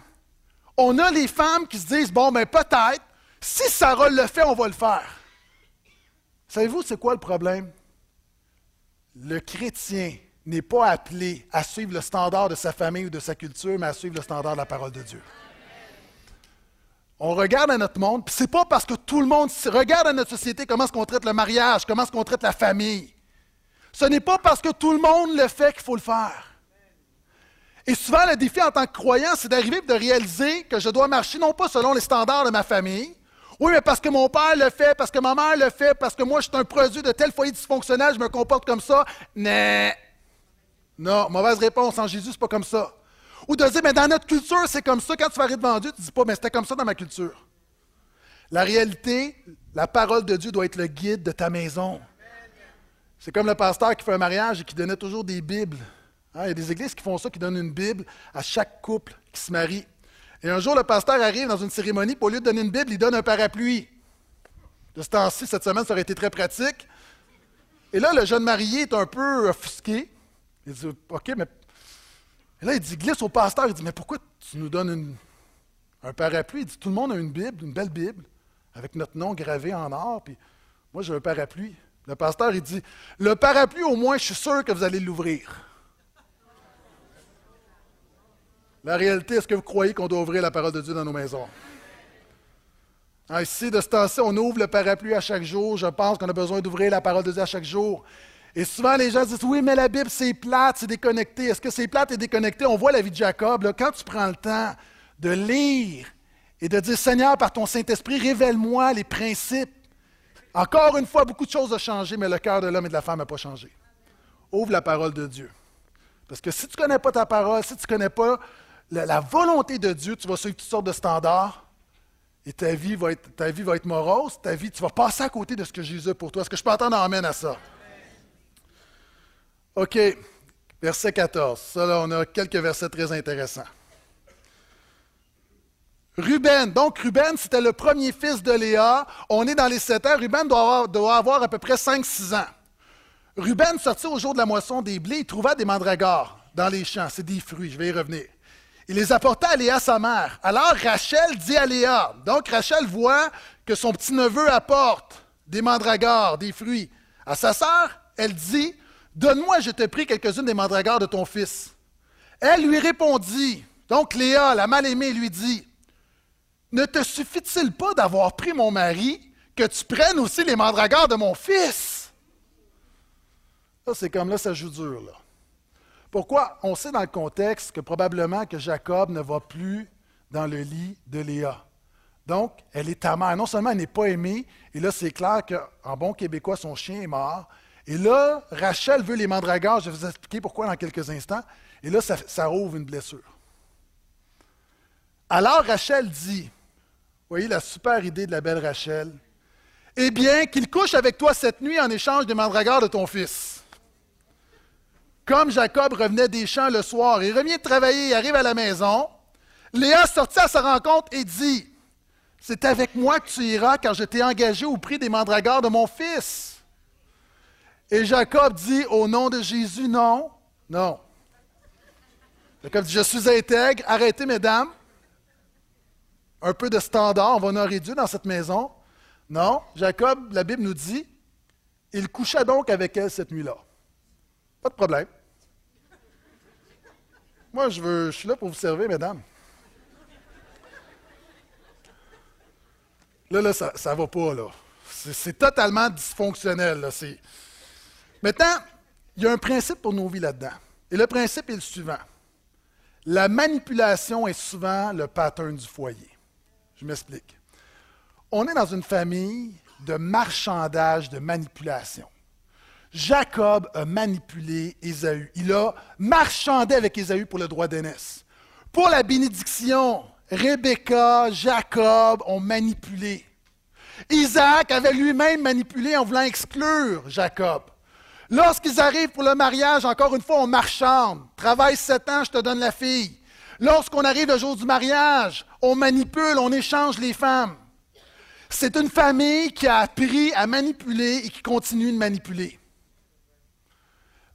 on a les femmes qui se disent, bon, ben peut-être, si Sarah le fait, on va le faire. Savez-vous, c'est quoi le problème? Le chrétien n'est pas appelé à suivre le standard de sa famille ou de sa culture, mais à suivre le standard de la parole de Dieu. On regarde à notre monde, puis c'est pas parce que tout le monde regarde à notre société comment est-ce qu'on traite le mariage, comment est-ce qu'on traite la famille. Ce n'est pas parce que tout le monde le fait qu'il faut le faire. Et souvent, le défi en tant que croyant, c'est d'arriver et de réaliser que je dois marcher non pas selon les standards de ma famille, oui, mais parce que mon père le fait, parce que ma mère le fait, parce que moi, je suis un produit de tel foyer dysfonctionnel, je me comporte comme ça. Non. Mauvaise réponse. En Jésus, c'est pas comme ça. Ou de dire, mais dans notre culture, c'est comme ça. Quand tu vas arriver devant Dieu, tu dis pas, mais c'était comme ça dans ma culture. La réalité, la parole de Dieu doit être le guide de ta maison. C'est comme le pasteur qui fait un mariage et qui donnait toujours des Bibles. Hein, il y a des églises qui font ça, qui donnent une Bible à chaque couple qui se marie. Et un jour, le pasteur arrive dans une cérémonie, pour au lieu de donner une Bible, il donne un parapluie. De ce temps-ci, cette semaine, ça aurait été très pratique. Et là, le jeune marié est un peu offusqué. Il dit OK, mais. Et là, il dit glisse au pasteur. Il dit Mais pourquoi tu nous donnes un parapluie Il dit Tout le monde a une Bible, une belle Bible. avec notre nom gravé en or, puis moi j'ai un parapluie. Le pasteur, il dit, le parapluie, au moins, je suis sûr que vous allez l'ouvrir. La réalité, est-ce que vous croyez qu'on doit ouvrir la parole de Dieu dans nos maisons? Ah, ici, de ce temps-ci, on ouvre le parapluie à chaque jour. Je pense qu'on a besoin d'ouvrir la parole de Dieu à chaque jour. Et souvent, les gens disent Oui, mais la Bible, c'est plate, c'est déconnecté. Est-ce que c'est plate et déconnecté? On voit la vie de Jacob. quand tu prends le temps de lire et de dire Seigneur, par ton Saint-Esprit, révèle-moi les principes. Encore une fois, beaucoup de choses ont changé, mais le cœur de l'homme et de la femme n'a pas changé. Ouvre la parole de Dieu. Parce que si tu ne connais pas ta parole, si tu ne connais pas la, volonté de Dieu, tu vas suivre toutes sortes de standards, et ta vie va être, morose, ta vie, tu vas passer à côté de ce que Jésus a pour toi. Est-ce que je peux entendre amène à ça? OK, verset 14. Ça, là, on a quelques versets très intéressants. Ruben, donc Ruben, c'était le premier fils de Léa. On est dans les sept ans. Ruben doit avoir, doit avoir à peu près 5-6 ans. Ruben sortit au jour de la moisson des blés, il trouva des mandragores dans les champs. C'est des fruits, je vais y revenir. Il les apporta à Léa, sa mère. Alors Rachel dit à Léa, donc Rachel voit que son petit-neveu apporte des mandragores, des fruits. À sa sœur, elle dit, Donne-moi, je te prie, quelques-unes des mandragores de ton fils. Elle lui répondit, donc Léa, la mal-aimée, lui dit, Ne te suffit-il pas d'avoir pris mon mari que tu prennes aussi les mandragores de mon fils? C'est comme là, ça joue dur, là. Pourquoi? On sait dans le contexte que probablement que Jacob ne va plus dans le lit de Léa. Donc, elle est amère. Non seulement elle n'est pas aimée, et là, c'est clair qu'en bon québécois, son chien est mort. Et là, Rachel veut les mandragores. Je vais vous expliquer pourquoi dans quelques instants. Et là, ça, ça ouvre une blessure. Alors, Rachel dit, voyez la super idée de la belle Rachel, eh bien, qu'il couche avec toi cette nuit en échange des mandragores de ton fils. Comme Jacob revenait des champs le soir, il revient de travailler, il arrive à la maison. Léa sortit à sa rencontre et dit C'est avec moi que tu iras car je t'ai engagé au prix des mandragores de mon fils. Et Jacob dit Au nom de Jésus, non, non. Jacob dit Je suis intègre, arrêtez, mesdames. Un peu de standard, on va honorer Dieu dans cette maison. Non, Jacob, la Bible nous dit Il coucha donc avec elle cette nuit-là. Pas de problème. Moi, je, veux, je suis là pour vous servir, mesdames. Là, là, ça ne va pas, là. C'est totalement dysfonctionnel, là. Maintenant, il y a un principe pour nos vies là-dedans. Et le principe est le suivant. La manipulation est souvent le pattern du foyer. Je m'explique. On est dans une famille de marchandage, de manipulation. Jacob a manipulé Ésaü. Il a marchandé avec Ésaü pour le droit d'aînesse. Pour la bénédiction, Rebecca, Jacob ont manipulé. Isaac avait lui-même manipulé en voulant exclure Jacob. Lorsqu'ils arrivent pour le mariage, encore une fois, on marchande. Travaille sept ans, je te donne la fille. Lorsqu'on arrive le jour du mariage, on manipule, on échange les femmes. C'est une famille qui a appris à manipuler et qui continue de manipuler.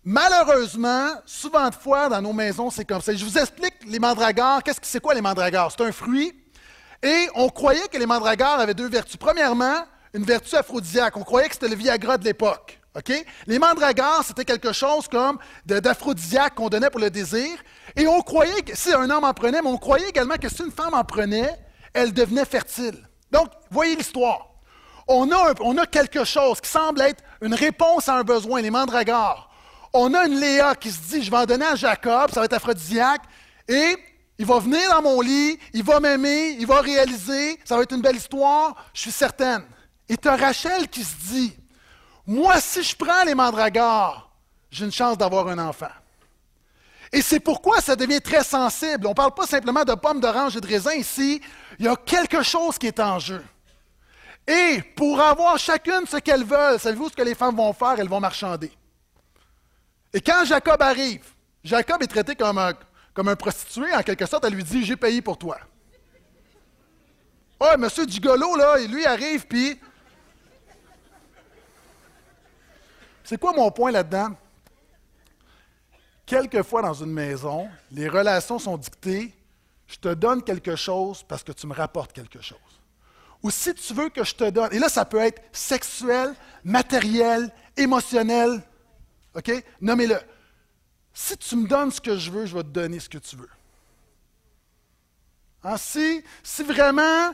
Malheureusement, souvent de fois dans nos maisons, c'est comme ça. Je vous explique les mandragores. Qu'est-ce que c'est quoi les mandragores? C'est un fruit. Et on croyait que les mandragores avaient deux vertus. Premièrement, une vertu aphrodisiaque. On croyait que c'était le Viagra de l'époque. Les mandragores, c'était quelque chose comme d'aphrodisiaque qu'on donnait pour le désir. Et on croyait que si un homme en prenait, mais on croyait également que si une femme en prenait, elle devenait fertile. Donc, voyez l'histoire. On a, quelque chose qui semble être une réponse à un besoin, les mandragores on a une Léa qui se dit, je vais en donner à Jacob, ça va être aphrodisiaque, et il va venir dans mon lit, il va m'aimer, il va réaliser, ça va être une belle histoire, je suis certaine. Et tu as Rachel qui se dit, moi, si je prends les mandragores, j'ai une chance d'avoir un enfant. Et c'est pourquoi ça devient très sensible. On ne parle pas simplement de pommes, d'oranges et de raisins ici. Il y a quelque chose qui est en jeu. Et pour avoir chacune ce qu'elles veulent, savez-vous ce que les femmes vont faire? Elles vont marchander. Et quand Jacob arrive, Jacob est traité comme un, prostitué, en quelque sorte, elle lui dit J'ai payé pour toi. Oh, monsieur Gigolo, là, lui arrive, puis. C'est quoi mon point là-dedans? Quelquefois dans une maison, les relations sont dictées je te donne quelque chose parce que tu me rapportes quelque chose. ou si tu veux que je te donne, et là ça peut être sexuel, matériel, émotionnel, OK? Nommez-le. Si tu me donnes ce que je veux, je vais te donner ce que tu veux. Hein, si, vraiment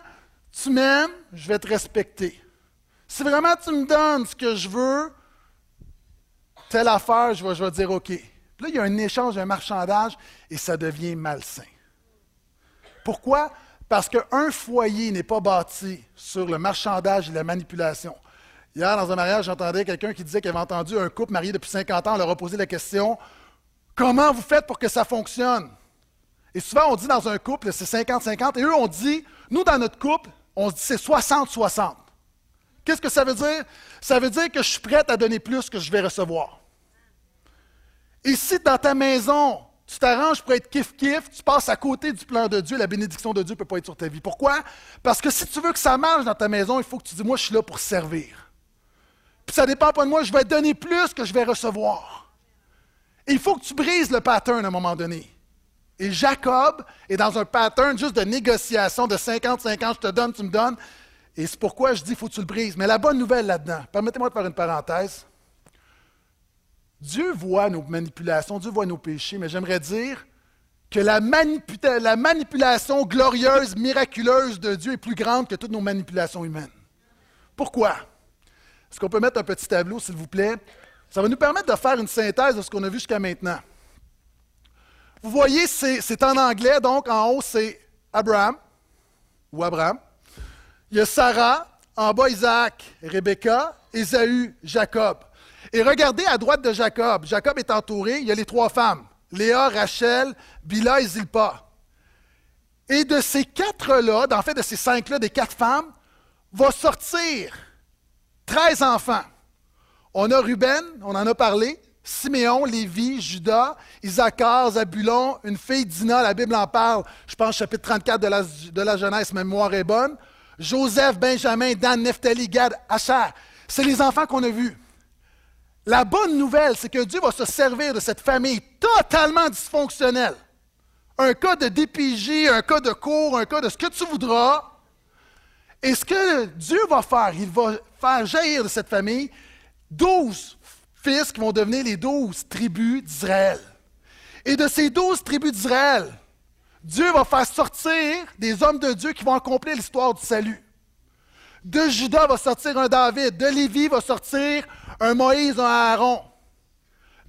tu m'aimes, je vais te respecter. Si vraiment tu me donnes ce que je veux, telle affaire, je vais, je vais dire OK. Là, il y a un échange, un marchandage, et ça devient malsain. Pourquoi? Parce qu'un foyer n'est pas bâti sur le marchandage et la manipulation. Hier, dans un mariage, j'entendais quelqu'un qui disait qu'il avait entendu un couple marié depuis 50 ans, on leur a posé la question Comment vous faites pour que ça fonctionne? Et souvent, on dit dans un couple, c'est 50-50, et eux, on dit Nous, dans notre couple, on se dit c'est 60-60. Qu'est-ce que ça veut dire? Ça veut dire que je suis prête à donner plus que je vais recevoir. Et si dans ta maison, tu t'arranges pour être kiff-kiff, tu passes à côté du plan de Dieu, la bénédiction de Dieu ne peut pas être sur ta vie. Pourquoi? Parce que si tu veux que ça marche dans ta maison, il faut que tu dis, moi, je suis là pour servir. Puis ça ne dépend pas de moi, je vais donner plus que je vais recevoir. Il faut que tu brises le pattern à un moment donné. Et Jacob est dans un pattern juste de négociation de 50-50, je te donne, tu me donnes. Et c'est pourquoi je dis, il faut que tu le brises. Mais la bonne nouvelle là-dedans, permettez-moi de faire une parenthèse. Dieu voit nos manipulations, Dieu voit nos péchés, mais j'aimerais dire que la, manipulation glorieuse, miraculeuse de Dieu est plus grande que toutes nos manipulations humaines. Pourquoi? Est-ce qu'on peut mettre un petit tableau, s'il vous plaît? Ça va nous permettre de faire une synthèse de ce qu'on a vu jusqu'à maintenant. Vous voyez, c'est en anglais, donc en haut, c'est Abraham, ou Abraham. Il y a Sarah, en bas Isaac, Rebecca, Ésaü, Jacob. Et regardez à droite de Jacob. Jacob est entouré, il y a les trois femmes, Léa, Rachel, Bila et Zilpa. Et de ces quatre-là, en fait de ces cinq-là, des quatre femmes, va sortir treize enfants. On a Ruben, on en a parlé, Siméon, Lévi, Judas, Isaacar, Zabulon, une fille Dina, la Bible en parle, je pense chapitre 34 de la, de la Genèse, mémoire est bonne. Joseph, Benjamin, Dan, Nephtali, Gad, Asher. C'est les enfants qu'on a vus. La bonne nouvelle, c'est que Dieu va se servir de cette famille totalement dysfonctionnelle. Un cas de DPJ, un cas de cours, un cas de ce que tu voudras. Et ce que Dieu va faire, il va faire jaillir de cette famille douze fils qui vont devenir les douze tribus d'Israël. Et de ces douze tribus d'Israël, Dieu va faire sortir des hommes de Dieu qui vont accomplir l'histoire du salut. De Judas va sortir un David, de Lévi va sortir un Moïse, un Aaron.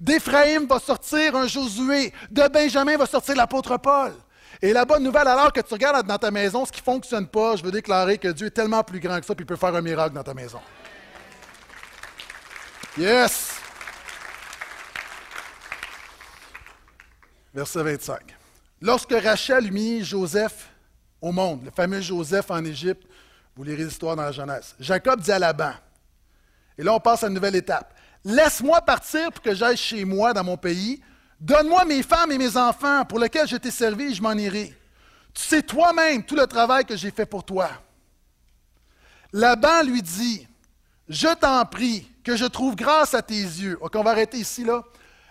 D'Éphraïm va sortir un Josué. De Benjamin va sortir l'apôtre Paul. Et la bonne nouvelle, alors que tu regardes dans ta maison ce qui ne fonctionne pas, je veux déclarer que Dieu est tellement plus grand que ça, puis il peut faire un miracle dans ta maison. Yes! Verset 25. Lorsque Rachel mit Joseph au monde, le fameux Joseph en Égypte, vous lirez l'histoire dans la Genèse, Jacob dit à Laban, et là, on passe à une nouvelle étape. Laisse-moi partir pour que j'aille chez moi dans mon pays. Donne-moi mes femmes et mes enfants pour lesquels je t'ai servi et je m'en irai. Tu sais toi-même tout le travail que j'ai fait pour toi. Laban lui dit, je t'en prie, que je trouve grâce à tes yeux. OK, on va arrêter ici, là.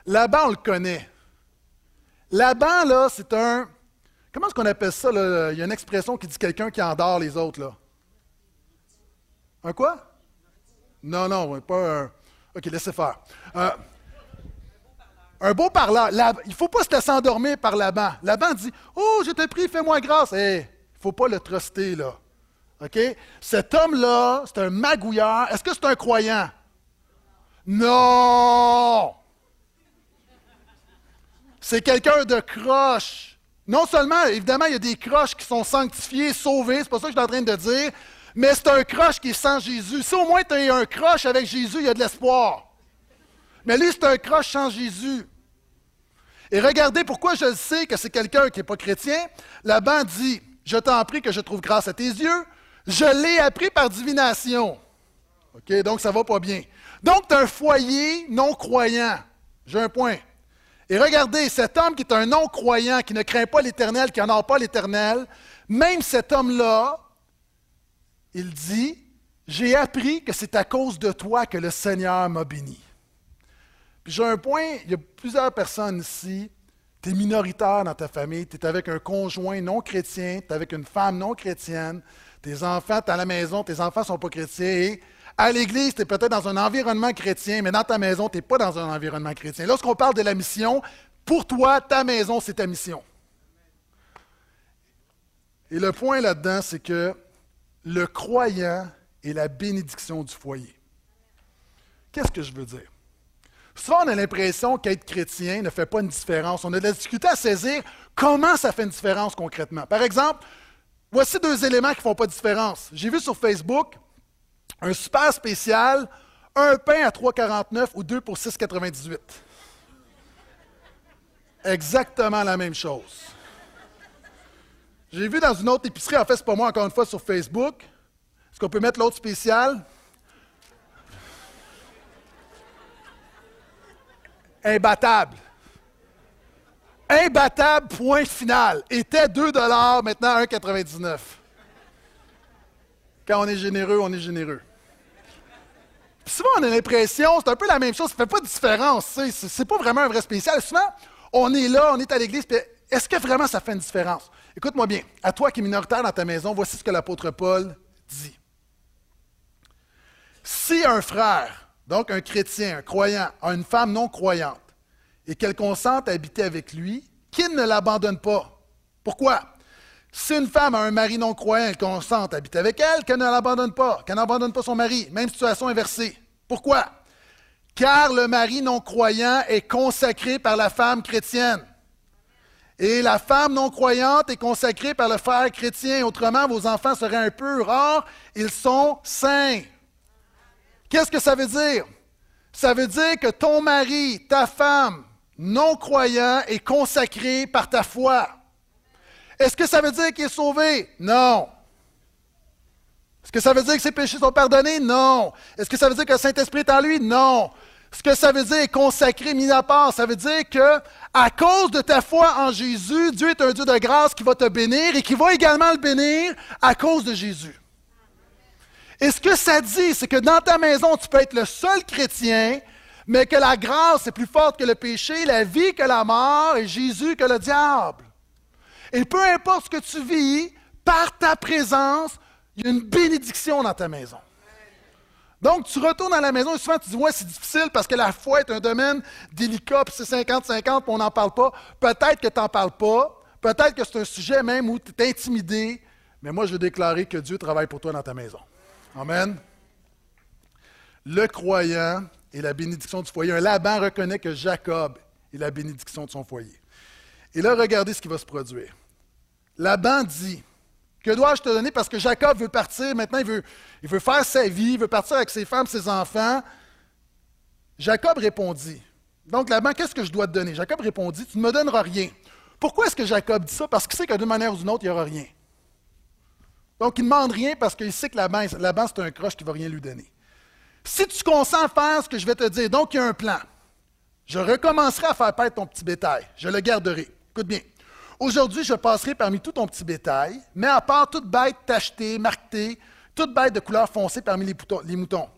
Laban, on le connaît. Laban, là, c'est un... Comment est-ce qu'on appelle ça? Il y a une expression qui dit quelqu'un qui endort les autres, là. Un quoi? Non, non, pas un. OK, laissez faire. Euh, un beau parleur. il ne faut pas se laisser endormir par Laban. Laban dit Oh, je te prie, fais-moi grâce. Eh, il ne faut pas le truster, là. OK? Cet homme-là, c'est un magouilleur. Est-ce que c'est un croyant? Non! C'est quelqu'un de croche. Non seulement, évidemment, il y a des croches qui sont sanctifiées, sauvées, c'est pas ça que je suis en train de dire, mais c'est un croche qui est sans Jésus. Si au moins tu as un croche avec Jésus, il y a de l'espoir. Mais lui, c'est un croche sans Jésus. Et regardez pourquoi je sais que c'est quelqu'un qui n'est pas chrétien. Laban dit Je t'en prie que je trouve grâce à tes yeux. Je l'ai appris par divination. OK, donc ça va pas bien. Donc, tu as un foyer non-croyant. J'ai un point. Et regardez, cet homme qui est un non-croyant, qui ne craint pas l'Éternel, qui n'en pas l'Éternel, même cet homme-là il dit, j'ai appris que c'est à cause de toi que le Seigneur m'a béni. J'ai un point, il y a plusieurs personnes ici, tu es minoritaire dans ta famille, tu es avec un conjoint non chrétien, tu es avec une femme non chrétienne, tes enfants, tu à la maison, tes enfants ne sont pas chrétiens. Et à l'église, tu es peut-être dans un environnement chrétien, mais dans ta maison, tu n'es pas dans un environnement chrétien. Lorsqu'on parle de la mission, pour toi, ta maison, c'est ta mission. Et le point là-dedans, c'est que le croyant est la bénédiction du foyer. Qu'est-ce que je veux dire? Souvent, on a l'impression qu'être chrétien ne fait pas une différence. On a de la difficulté à saisir comment ça fait une différence concrètement. Par exemple, voici deux éléments qui ne font pas de différence. J'ai vu sur Facebook un super spécial, un pain à 3,49 ou deux pour 6,98. Exactement la même chose. J'ai vu dans une autre épicerie, en fait, c'est pas moi encore une fois sur Facebook. Est-ce qu'on peut mettre l'autre spécial? Imbattable. Imbattable, point final. Était 2 maintenant 1,99 Quand on est généreux, on est généreux. Puis souvent, on a l'impression, c'est un peu la même chose, ça ne fait pas de différence. Ce n'est pas vraiment un vrai spécial. Souvent, on est là, on est à l'église, puis est-ce que vraiment ça fait une différence? Écoute-moi bien, à toi qui es minoritaire dans ta maison, voici ce que l'apôtre Paul dit. Si un frère, donc un chrétien, un croyant, a une femme non croyante et qu'elle consente à habiter avec lui, qu'il ne l'abandonne pas. Pourquoi? Si une femme a un mari non croyant, elle consente à habiter avec elle, qu'elle ne l'abandonne pas, qu'elle n'abandonne pas son mari. Même situation inversée. Pourquoi? Car le mari non croyant est consacré par la femme chrétienne. Et la femme non croyante est consacrée par le frère chrétien. Autrement, vos enfants seraient un peu rares. Ils sont saints. Qu'est-ce que ça veut dire? Ça veut dire que ton mari, ta femme non croyant est consacré par ta foi. Est-ce que ça veut dire qu'il est sauvé? Non. Est-ce que ça veut dire que ses péchés sont pardonnés? Non. Est-ce que ça veut dire que le Saint-Esprit est en lui? Non. Ce que ça veut dire consacré, mis à part, ça veut dire que à cause de ta foi en Jésus, Dieu est un Dieu de grâce qui va te bénir et qui va également le bénir à cause de Jésus. Et ce que ça dit, c'est que dans ta maison, tu peux être le seul chrétien, mais que la grâce est plus forte que le péché, la vie que la mort et Jésus que le diable. Et peu importe ce que tu vis, par ta présence, il y a une bénédiction dans ta maison. Donc, tu retournes à la maison et souvent tu dis Ouais, c'est difficile parce que la foi est un domaine délicat, puis c'est 50-50, puis on n'en parle pas. Peut-être que tu n'en parles pas. Peut-être que c'est un sujet même où tu es intimidé. Mais moi, je veux déclarer que Dieu travaille pour toi dans ta maison. Amen. Le croyant est la bénédiction du foyer. Un Laban reconnaît que Jacob est la bénédiction de son foyer. Et là, regardez ce qui va se produire. Laban dit que dois-je te donner? Parce que Jacob veut partir, maintenant il veut, il veut faire sa vie, il veut partir avec ses femmes, ses enfants. Jacob répondit. Donc Laban, qu'est-ce que je dois te donner? Jacob répondit, tu ne me donneras rien. Pourquoi est-ce que Jacob dit ça? Parce qu'il sait que d'une manière ou d'une autre, il n'y aura rien. Donc il ne demande rien parce qu'il sait que Laban, Laban c'est un croche qui ne va rien lui donner. Si tu consens à faire ce que je vais te dire, donc il y a un plan. Je recommencerai à faire paître ton petit bétail. Je le garderai. Écoute bien. Aujourd'hui, je passerai parmi tout ton petit bétail, mais à part toute bête tachetée, marquetée, toute bête de couleur foncée parmi les, moutons.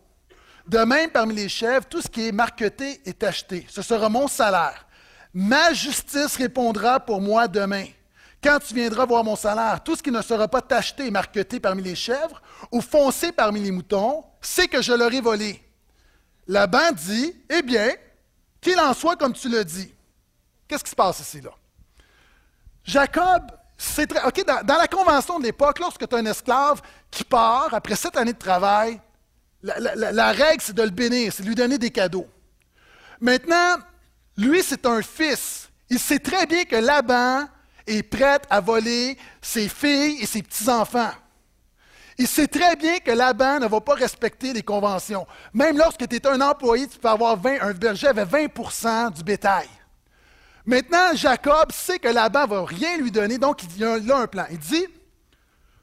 De même, parmi les chèvres, tout ce qui est marqueté est tacheté. Ce sera mon salaire. Ma justice répondra pour moi demain. Quand tu viendras voir mon salaire, tout ce qui ne sera pas tacheté et marqueté parmi les chèvres ou foncé parmi les moutons, c'est que je l'aurai volé. Laban dit Eh bien, qu'il en soit comme tu le dis. Qu'est-ce qui se passe ici, là? Jacob, c'est très. OK, dans, la convention de l'époque, lorsque tu as un esclave qui part après sept années de travail, la, règle, c'est de le bénir, c'est de lui donner des cadeaux. Maintenant, lui, c'est un fils. Il sait très bien que Laban est prêt à voler ses filles et ses petits-enfants. Il sait très bien que Laban ne va pas respecter les conventions. Même lorsque tu es un employé, tu peux avoir 20, un berger avait 20% du bétail. Maintenant, Jacob sait que Laban ne va rien lui donner, donc il a un plan. Il dit,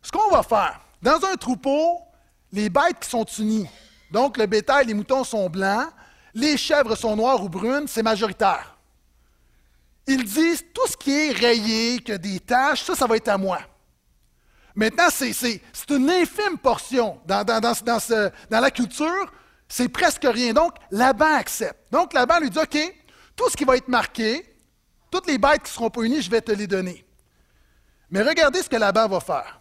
ce qu'on va faire, dans un troupeau, les bêtes qui sont unies, donc le bétail, les moutons sont blancs, les chèvres sont noires ou brunes, c'est majoritaire. Ils disent, tout ce qui est rayé, que des taches, ça, ça va être à moi. Maintenant, c'est une infime portion dans, la culture, c'est presque rien. Donc, Laban accepte. Donc, Laban lui dit, OK, tout ce qui va être marqué, toutes les bêtes qui ne seront pas unies, je vais te les donner. Mais regardez ce que Laban va faire.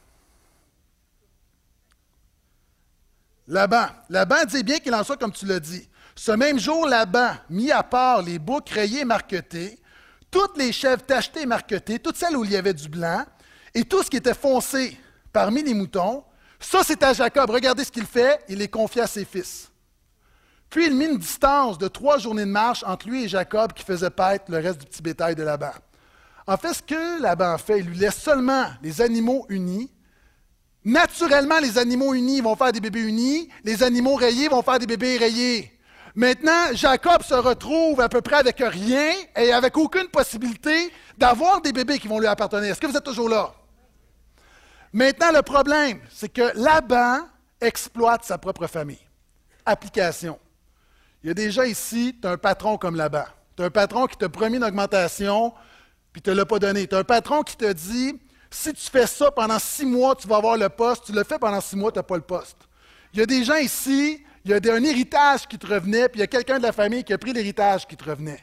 Laban. Laban dit bien qu'il en soit comme tu l'as dit. Ce même jour, Laban mit à part les boucs rayés et marquetés, toutes les chèvres tachetées et marquetées, toutes celles où il y avait du blanc, et tout ce qui était foncé parmi les moutons. Ça, c'est à Jacob. Regardez ce qu'il fait. Il les confie à ses fils. Puis il mit une distance de trois journées de marche entre lui et Jacob qui faisait paître le reste du petit bétail de Laban. En fait, ce que Laban fait, il lui laisse seulement les animaux unis. Naturellement, les animaux unis vont faire des bébés unis. Les animaux rayés vont faire des bébés rayés. Maintenant, Jacob se retrouve à peu près avec rien et avec aucune possibilité d'avoir des bébés qui vont lui appartenir. Est-ce que vous êtes toujours là? Maintenant, le problème, c'est que Laban exploite sa propre famille. Application. Il y a gens ici, tu as un patron comme Laban. Tu as un patron qui t'a promis une augmentation, puis ne l'as pas donné. Tu as un patron qui te dit si tu fais ça pendant six mois, tu vas avoir le poste. Tu le fais pendant six mois, tu n'as pas le poste. Il y a des gens ici, il y a un héritage qui te revenait, puis il y a quelqu'un de la famille qui a pris l'héritage qui te revenait.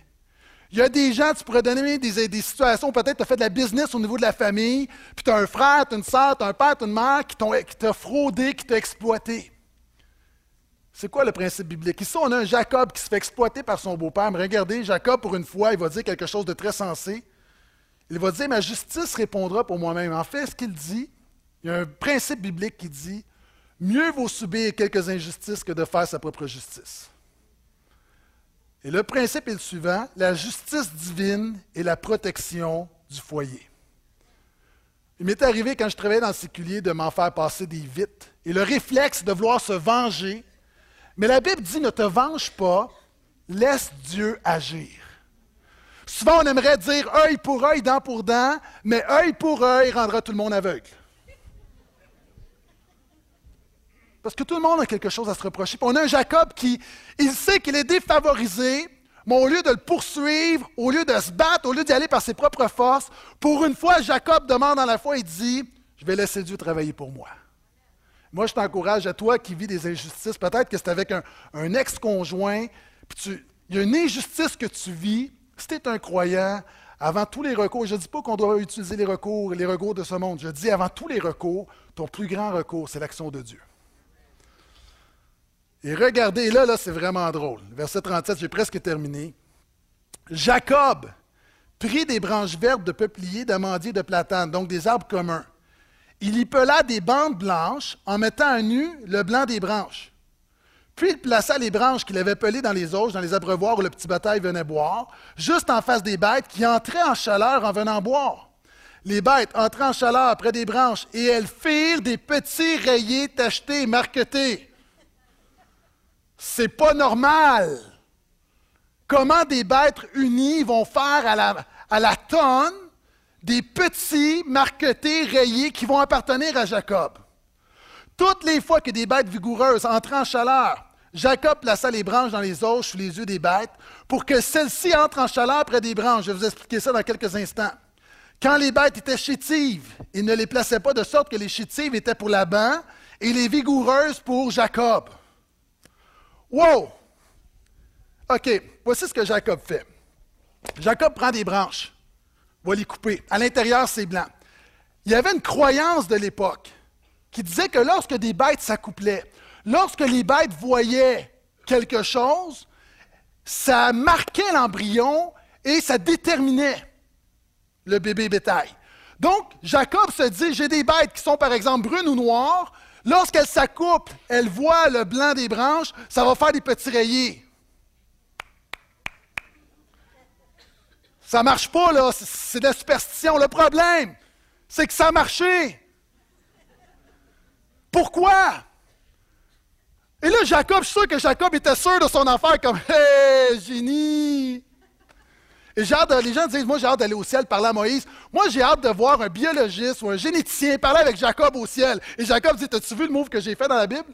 Il y a des gens, tu pourrais donner des, des situations, peut-être tu as fait de la business au niveau de la famille, puis tu as un frère, tu as une soeur, tu as un père, tu as une mère qui t'a fraudé, qui t'a exploité. C'est quoi le principe biblique? Ici, on a un Jacob qui se fait exploiter par son beau-père. Mais regardez, Jacob, pour une fois, il va dire quelque chose de très sensé. Il va dire, ma justice répondra pour moi-même. En fait, ce qu'il dit, il y a un principe biblique qui dit, mieux vaut subir quelques injustices que de faire sa propre justice. Et le principe est le suivant, la justice divine est la protection du foyer. Il m'est arrivé quand je travaillais dans le séculier de m'en faire passer des vites et le réflexe de vouloir se venger. Mais la Bible dit ne te venge pas, laisse Dieu agir. Souvent, on aimerait dire œil pour œil, dent pour dent, mais œil pour œil rendra tout le monde aveugle. Parce que tout le monde a quelque chose à se reprocher. on a un Jacob qui, il sait qu'il est défavorisé, mais au lieu de le poursuivre, au lieu de se battre, au lieu d'y aller par ses propres forces, pour une fois, Jacob demande dans la foi et dit, je vais laisser Dieu travailler pour moi. Moi, je t'encourage à toi qui vis des injustices. Peut-être que c'est avec un, ex-conjoint, puis il y a une injustice que tu vis, si tu es un croyant, avant tous les recours, je ne dis pas qu'on doit utiliser les recours, les recours de ce monde, je dis avant tous les recours, ton plus grand recours, c'est l'action de Dieu. Et regardez, là, là, c'est vraiment drôle. Verset 37, j'ai presque terminé. Jacob prit des branches vertes de peuplier, d'amandier, de platane, donc des arbres communs. Il y pela des bandes blanches en mettant à nu le blanc des branches. Puis il plaça les branches qu'il avait pelées dans les auges, dans les abreuvoirs où le petit bataille venait boire, juste en face des bêtes qui entraient en chaleur en venant boire. Les bêtes entraient en chaleur près des branches et elles firent des petits rayés tachetés et marquetés. C'est pas normal. Comment des bêtes unies vont faire à la, tonne des petits marquetés rayés qui vont appartenir à Jacob? Toutes les fois que des bêtes vigoureuses entraient en chaleur, Jacob plaça les branches dans les os sous les yeux des bêtes pour que celles-ci entrent en chaleur près des branches. Je vais vous expliquer ça dans quelques instants. Quand les bêtes étaient chétives, il ne les plaçait pas de sorte que les chétives étaient pour Laban et les vigoureuses pour Jacob. Wow! OK, voici ce que Jacob fait. Jacob prend des branches, va les couper. À l'intérieur, c'est blanc. Il y avait une croyance de l'époque qui disait que lorsque des bêtes s'accouplaient, lorsque les bêtes voyaient quelque chose, ça marquait l'embryon et ça déterminait le bébé bétail. Donc, Jacob se dit, j'ai des bêtes qui sont par exemple brunes ou noires. Lorsqu'elles s'accouplent, elles voient le blanc des branches, ça va faire des petits rayés. Ça marche pas, là. C'est de la superstition. Le problème, c'est que ça a marché. Pourquoi? Et là, Jacob, je suis sûr que Jacob était sûr de son affaire comme <laughs> Hé, génie! J'ai hâte les gens disent Moi, j'ai hâte d'aller au ciel parler à Moïse. Moi, j'ai hâte de voir un biologiste ou un généticien parler avec Jacob au ciel. Et Jacob dit As-tu vu le move que j'ai fait dans la Bible?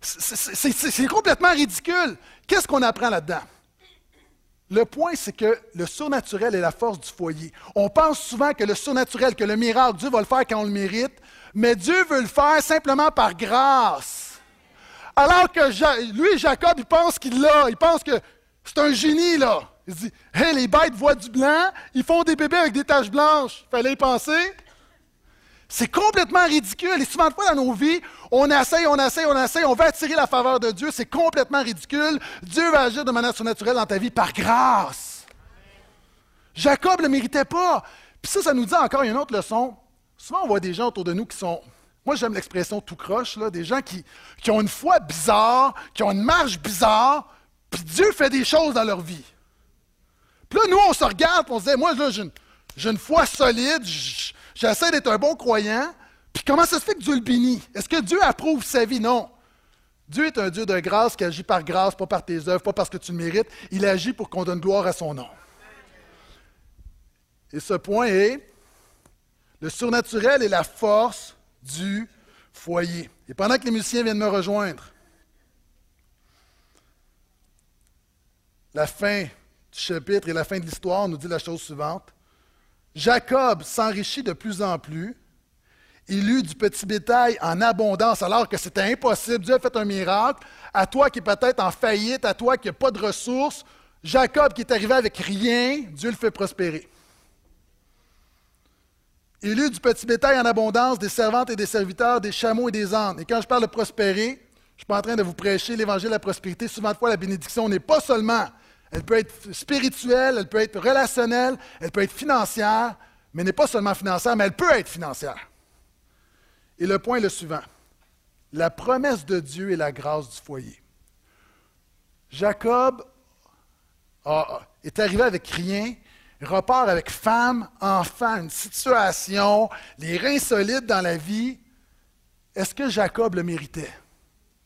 C'est complètement ridicule. Qu'est-ce qu'on apprend là-dedans? Le point, c'est que le surnaturel est la force du foyer. On pense souvent que le surnaturel, que le miracle, Dieu va le faire quand on le mérite, mais Dieu veut le faire simplement par grâce. Alors que lui, Jacob, il pense qu'il l'a, il pense que c'est un génie, là. Il se dit, hé, les bêtes voient du blanc, ils font des bébés avec des taches blanches. Fallait y penser. C'est complètement ridicule. Et souvent de fois dans nos vies, on essaye, on essaye, on essaye, on veut attirer la faveur de Dieu. C'est complètement ridicule. Dieu va agir de manière surnaturelle dans ta vie par grâce. Jacob ne le méritait pas. Puis ça, ça nous dit encore une autre leçon. Souvent, on voit des gens autour de nous qui sont, moi j'aime l'expression tout croche, là, des gens qui, qui ont une foi bizarre, qui ont une marche bizarre, puis Dieu fait des choses dans leur vie. Puis là, nous, on se regarde, on se dit, moi, là, j'ai une, foi solide, j'essaie d'être un bon croyant, puis comment ça se fait que Dieu le bénit? Est-ce que Dieu approuve sa vie? Non. Dieu est un Dieu de grâce qui agit par grâce, pas par tes œuvres, pas parce que tu le mérites. Il agit pour qu'on donne gloire à son nom. Et ce point est le surnaturel est la force du foyer. Et pendant que les musiciens viennent me rejoindre, la fin du chapitre et la fin de l'histoire nous dit la chose suivante. Jacob s'enrichit de plus en plus. Il eut du petit bétail en abondance alors que c'était impossible. Dieu a fait un miracle. À toi qui est peut-être en faillite, à toi qui n'a pas de ressources, Jacob qui est arrivé avec rien, Dieu le fait prospérer. Il eut du petit bétail en abondance, des servantes et des serviteurs, des chameaux et des ânes. Et quand je parle de prospérer, je ne suis pas en train de vous prêcher l'évangile de la prospérité. Souvent de fois, la bénédiction n'est pas seulement, elle peut être spirituelle, elle peut être relationnelle, elle peut être financière, mais n'est pas seulement financière, mais elle peut être financière. Et le point est le suivant. La promesse de Dieu est la grâce du foyer. Jacob est arrivé avec rien, repart avec femme, enfant, une situation, les reins solides dans la vie, est-ce que Jacob le méritait?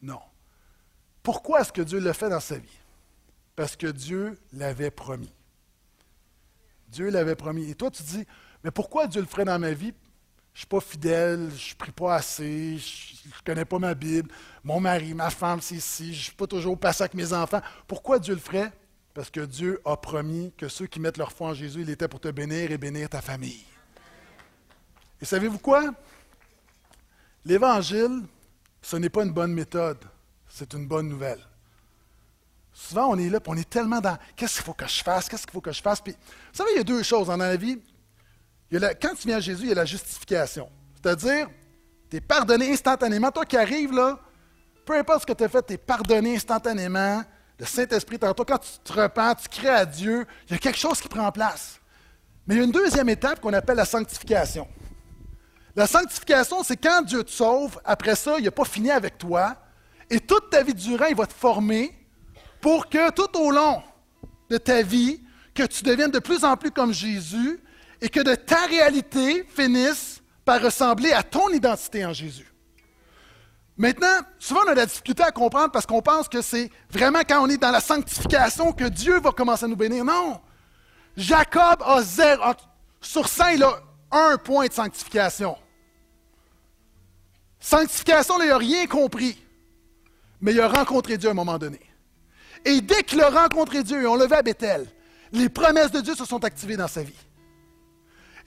Non. Pourquoi est-ce que Dieu le fait dans sa vie? Parce que Dieu l'avait promis. Dieu l'avait promis. Et toi, tu dis, mais pourquoi Dieu le ferait dans ma vie? Je ne suis pas fidèle, je ne prie pas assez, je ne connais pas ma Bible, mon mari, ma femme, c'est ici, je ne suis pas toujours passé avec mes enfants. Pourquoi Dieu le ferait? Parce que Dieu a promis que ceux qui mettent leur foi en Jésus, il était pour te bénir et bénir ta famille. Et savez-vous quoi? L'Évangile, ce n'est pas une bonne méthode, c'est une bonne nouvelle. Souvent, on est là, puis on est tellement dans qu'est-ce qu'il faut que je fasse, qu'est-ce qu'il faut que je fasse. Puis, vous savez, il y a deux choses dans la vie. quand tu viens à Jésus, il y a la justification. C'est-à-dire, tu es pardonné instantanément. Toi qui arrives là, peu importe ce que tu as fait, tu es pardonné instantanément le Saint-Esprit tantôt, quand tu te repens, tu crées à Dieu, il y a quelque chose qui prend place. Mais il y a une deuxième étape qu'on appelle la sanctification. La sanctification, c'est quand Dieu te sauve, après ça, il n'a pas fini avec toi, et toute ta vie durant, il va te former pour que tout au long de ta vie, que tu deviennes de plus en plus comme Jésus et que de ta réalité finisse par ressembler à ton identité en Jésus. Maintenant, souvent on a de la difficulté à comprendre parce qu'on pense que c'est vraiment quand on est dans la sanctification que Dieu va commencer à nous bénir. Non! Jacob a zéro. Sur 100, il a un point de sanctification. Sanctification, il n'a rien compris. Mais il a rencontré Dieu à un moment donné. Et dès qu'il a rencontré Dieu, on le vu à Bethel, les promesses de Dieu se sont activées dans sa vie.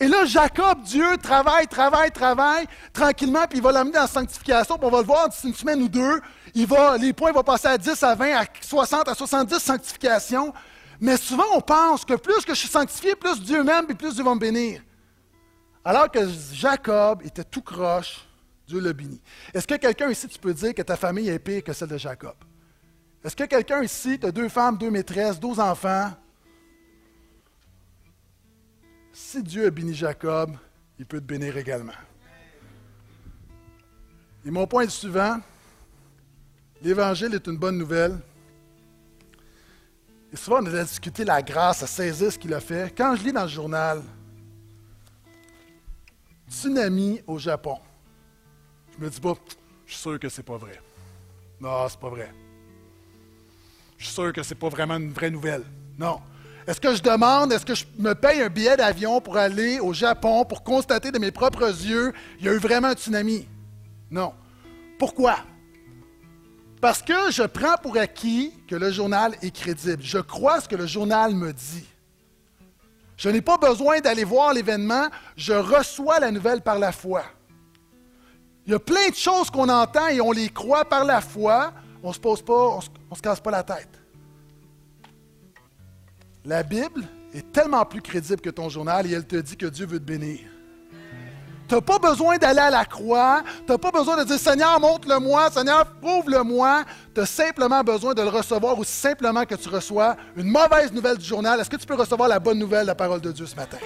Et là, Jacob, Dieu travaille, travaille, travaille tranquillement, puis il va l'amener dans sanctification, puis on va le voir d'ici une semaine ou deux. Il va, les points vont passer à 10, à 20, à 60, à 70 sanctifications. Mais souvent, on pense que plus que je suis sanctifié, plus Dieu m'aime, puis plus Dieu va me bénir. Alors que Jacob était tout croche, Dieu le bénit. Est-ce que quelqu'un ici, tu peux dire que ta famille est pire que celle de Jacob? Est-ce que quelqu'un ici, tu as deux femmes, deux maîtresses, douze enfants, si Dieu a béni Jacob, il peut te bénir également. Et mon point est suivant. L'Évangile est une bonne nouvelle. Et souvent, on a discuté la grâce, à saisir ce qu'il a fait. Quand je lis dans le journal, tsunami au Japon, je me dis pas, je suis sûr que c'est pas vrai. Non, c'est pas vrai. Je suis sûr que c'est pas vraiment une vraie nouvelle. Non. Est-ce que je demande, est-ce que je me paye un billet d'avion pour aller au Japon pour constater de mes propres yeux, il y a eu vraiment un tsunami? Non. Pourquoi? Parce que je prends pour acquis que le journal est crédible. Je crois ce que le journal me dit. Je n'ai pas besoin d'aller voir l'événement, je reçois la nouvelle par la foi. Il y a plein de choses qu'on entend et on les croit par la foi, on ne se pose pas, on se casse pas la tête. La Bible est tellement plus crédible que ton journal et elle te dit que Dieu veut te bénir. Tu n'as pas besoin d'aller à la croix. Tu n'as pas besoin de dire Seigneur, montre-le-moi. Seigneur, prouve-le-moi. Tu as simplement besoin de le recevoir aussi simplement que tu reçois une mauvaise nouvelle du journal. Est-ce que tu peux recevoir la bonne nouvelle de la parole de Dieu ce matin?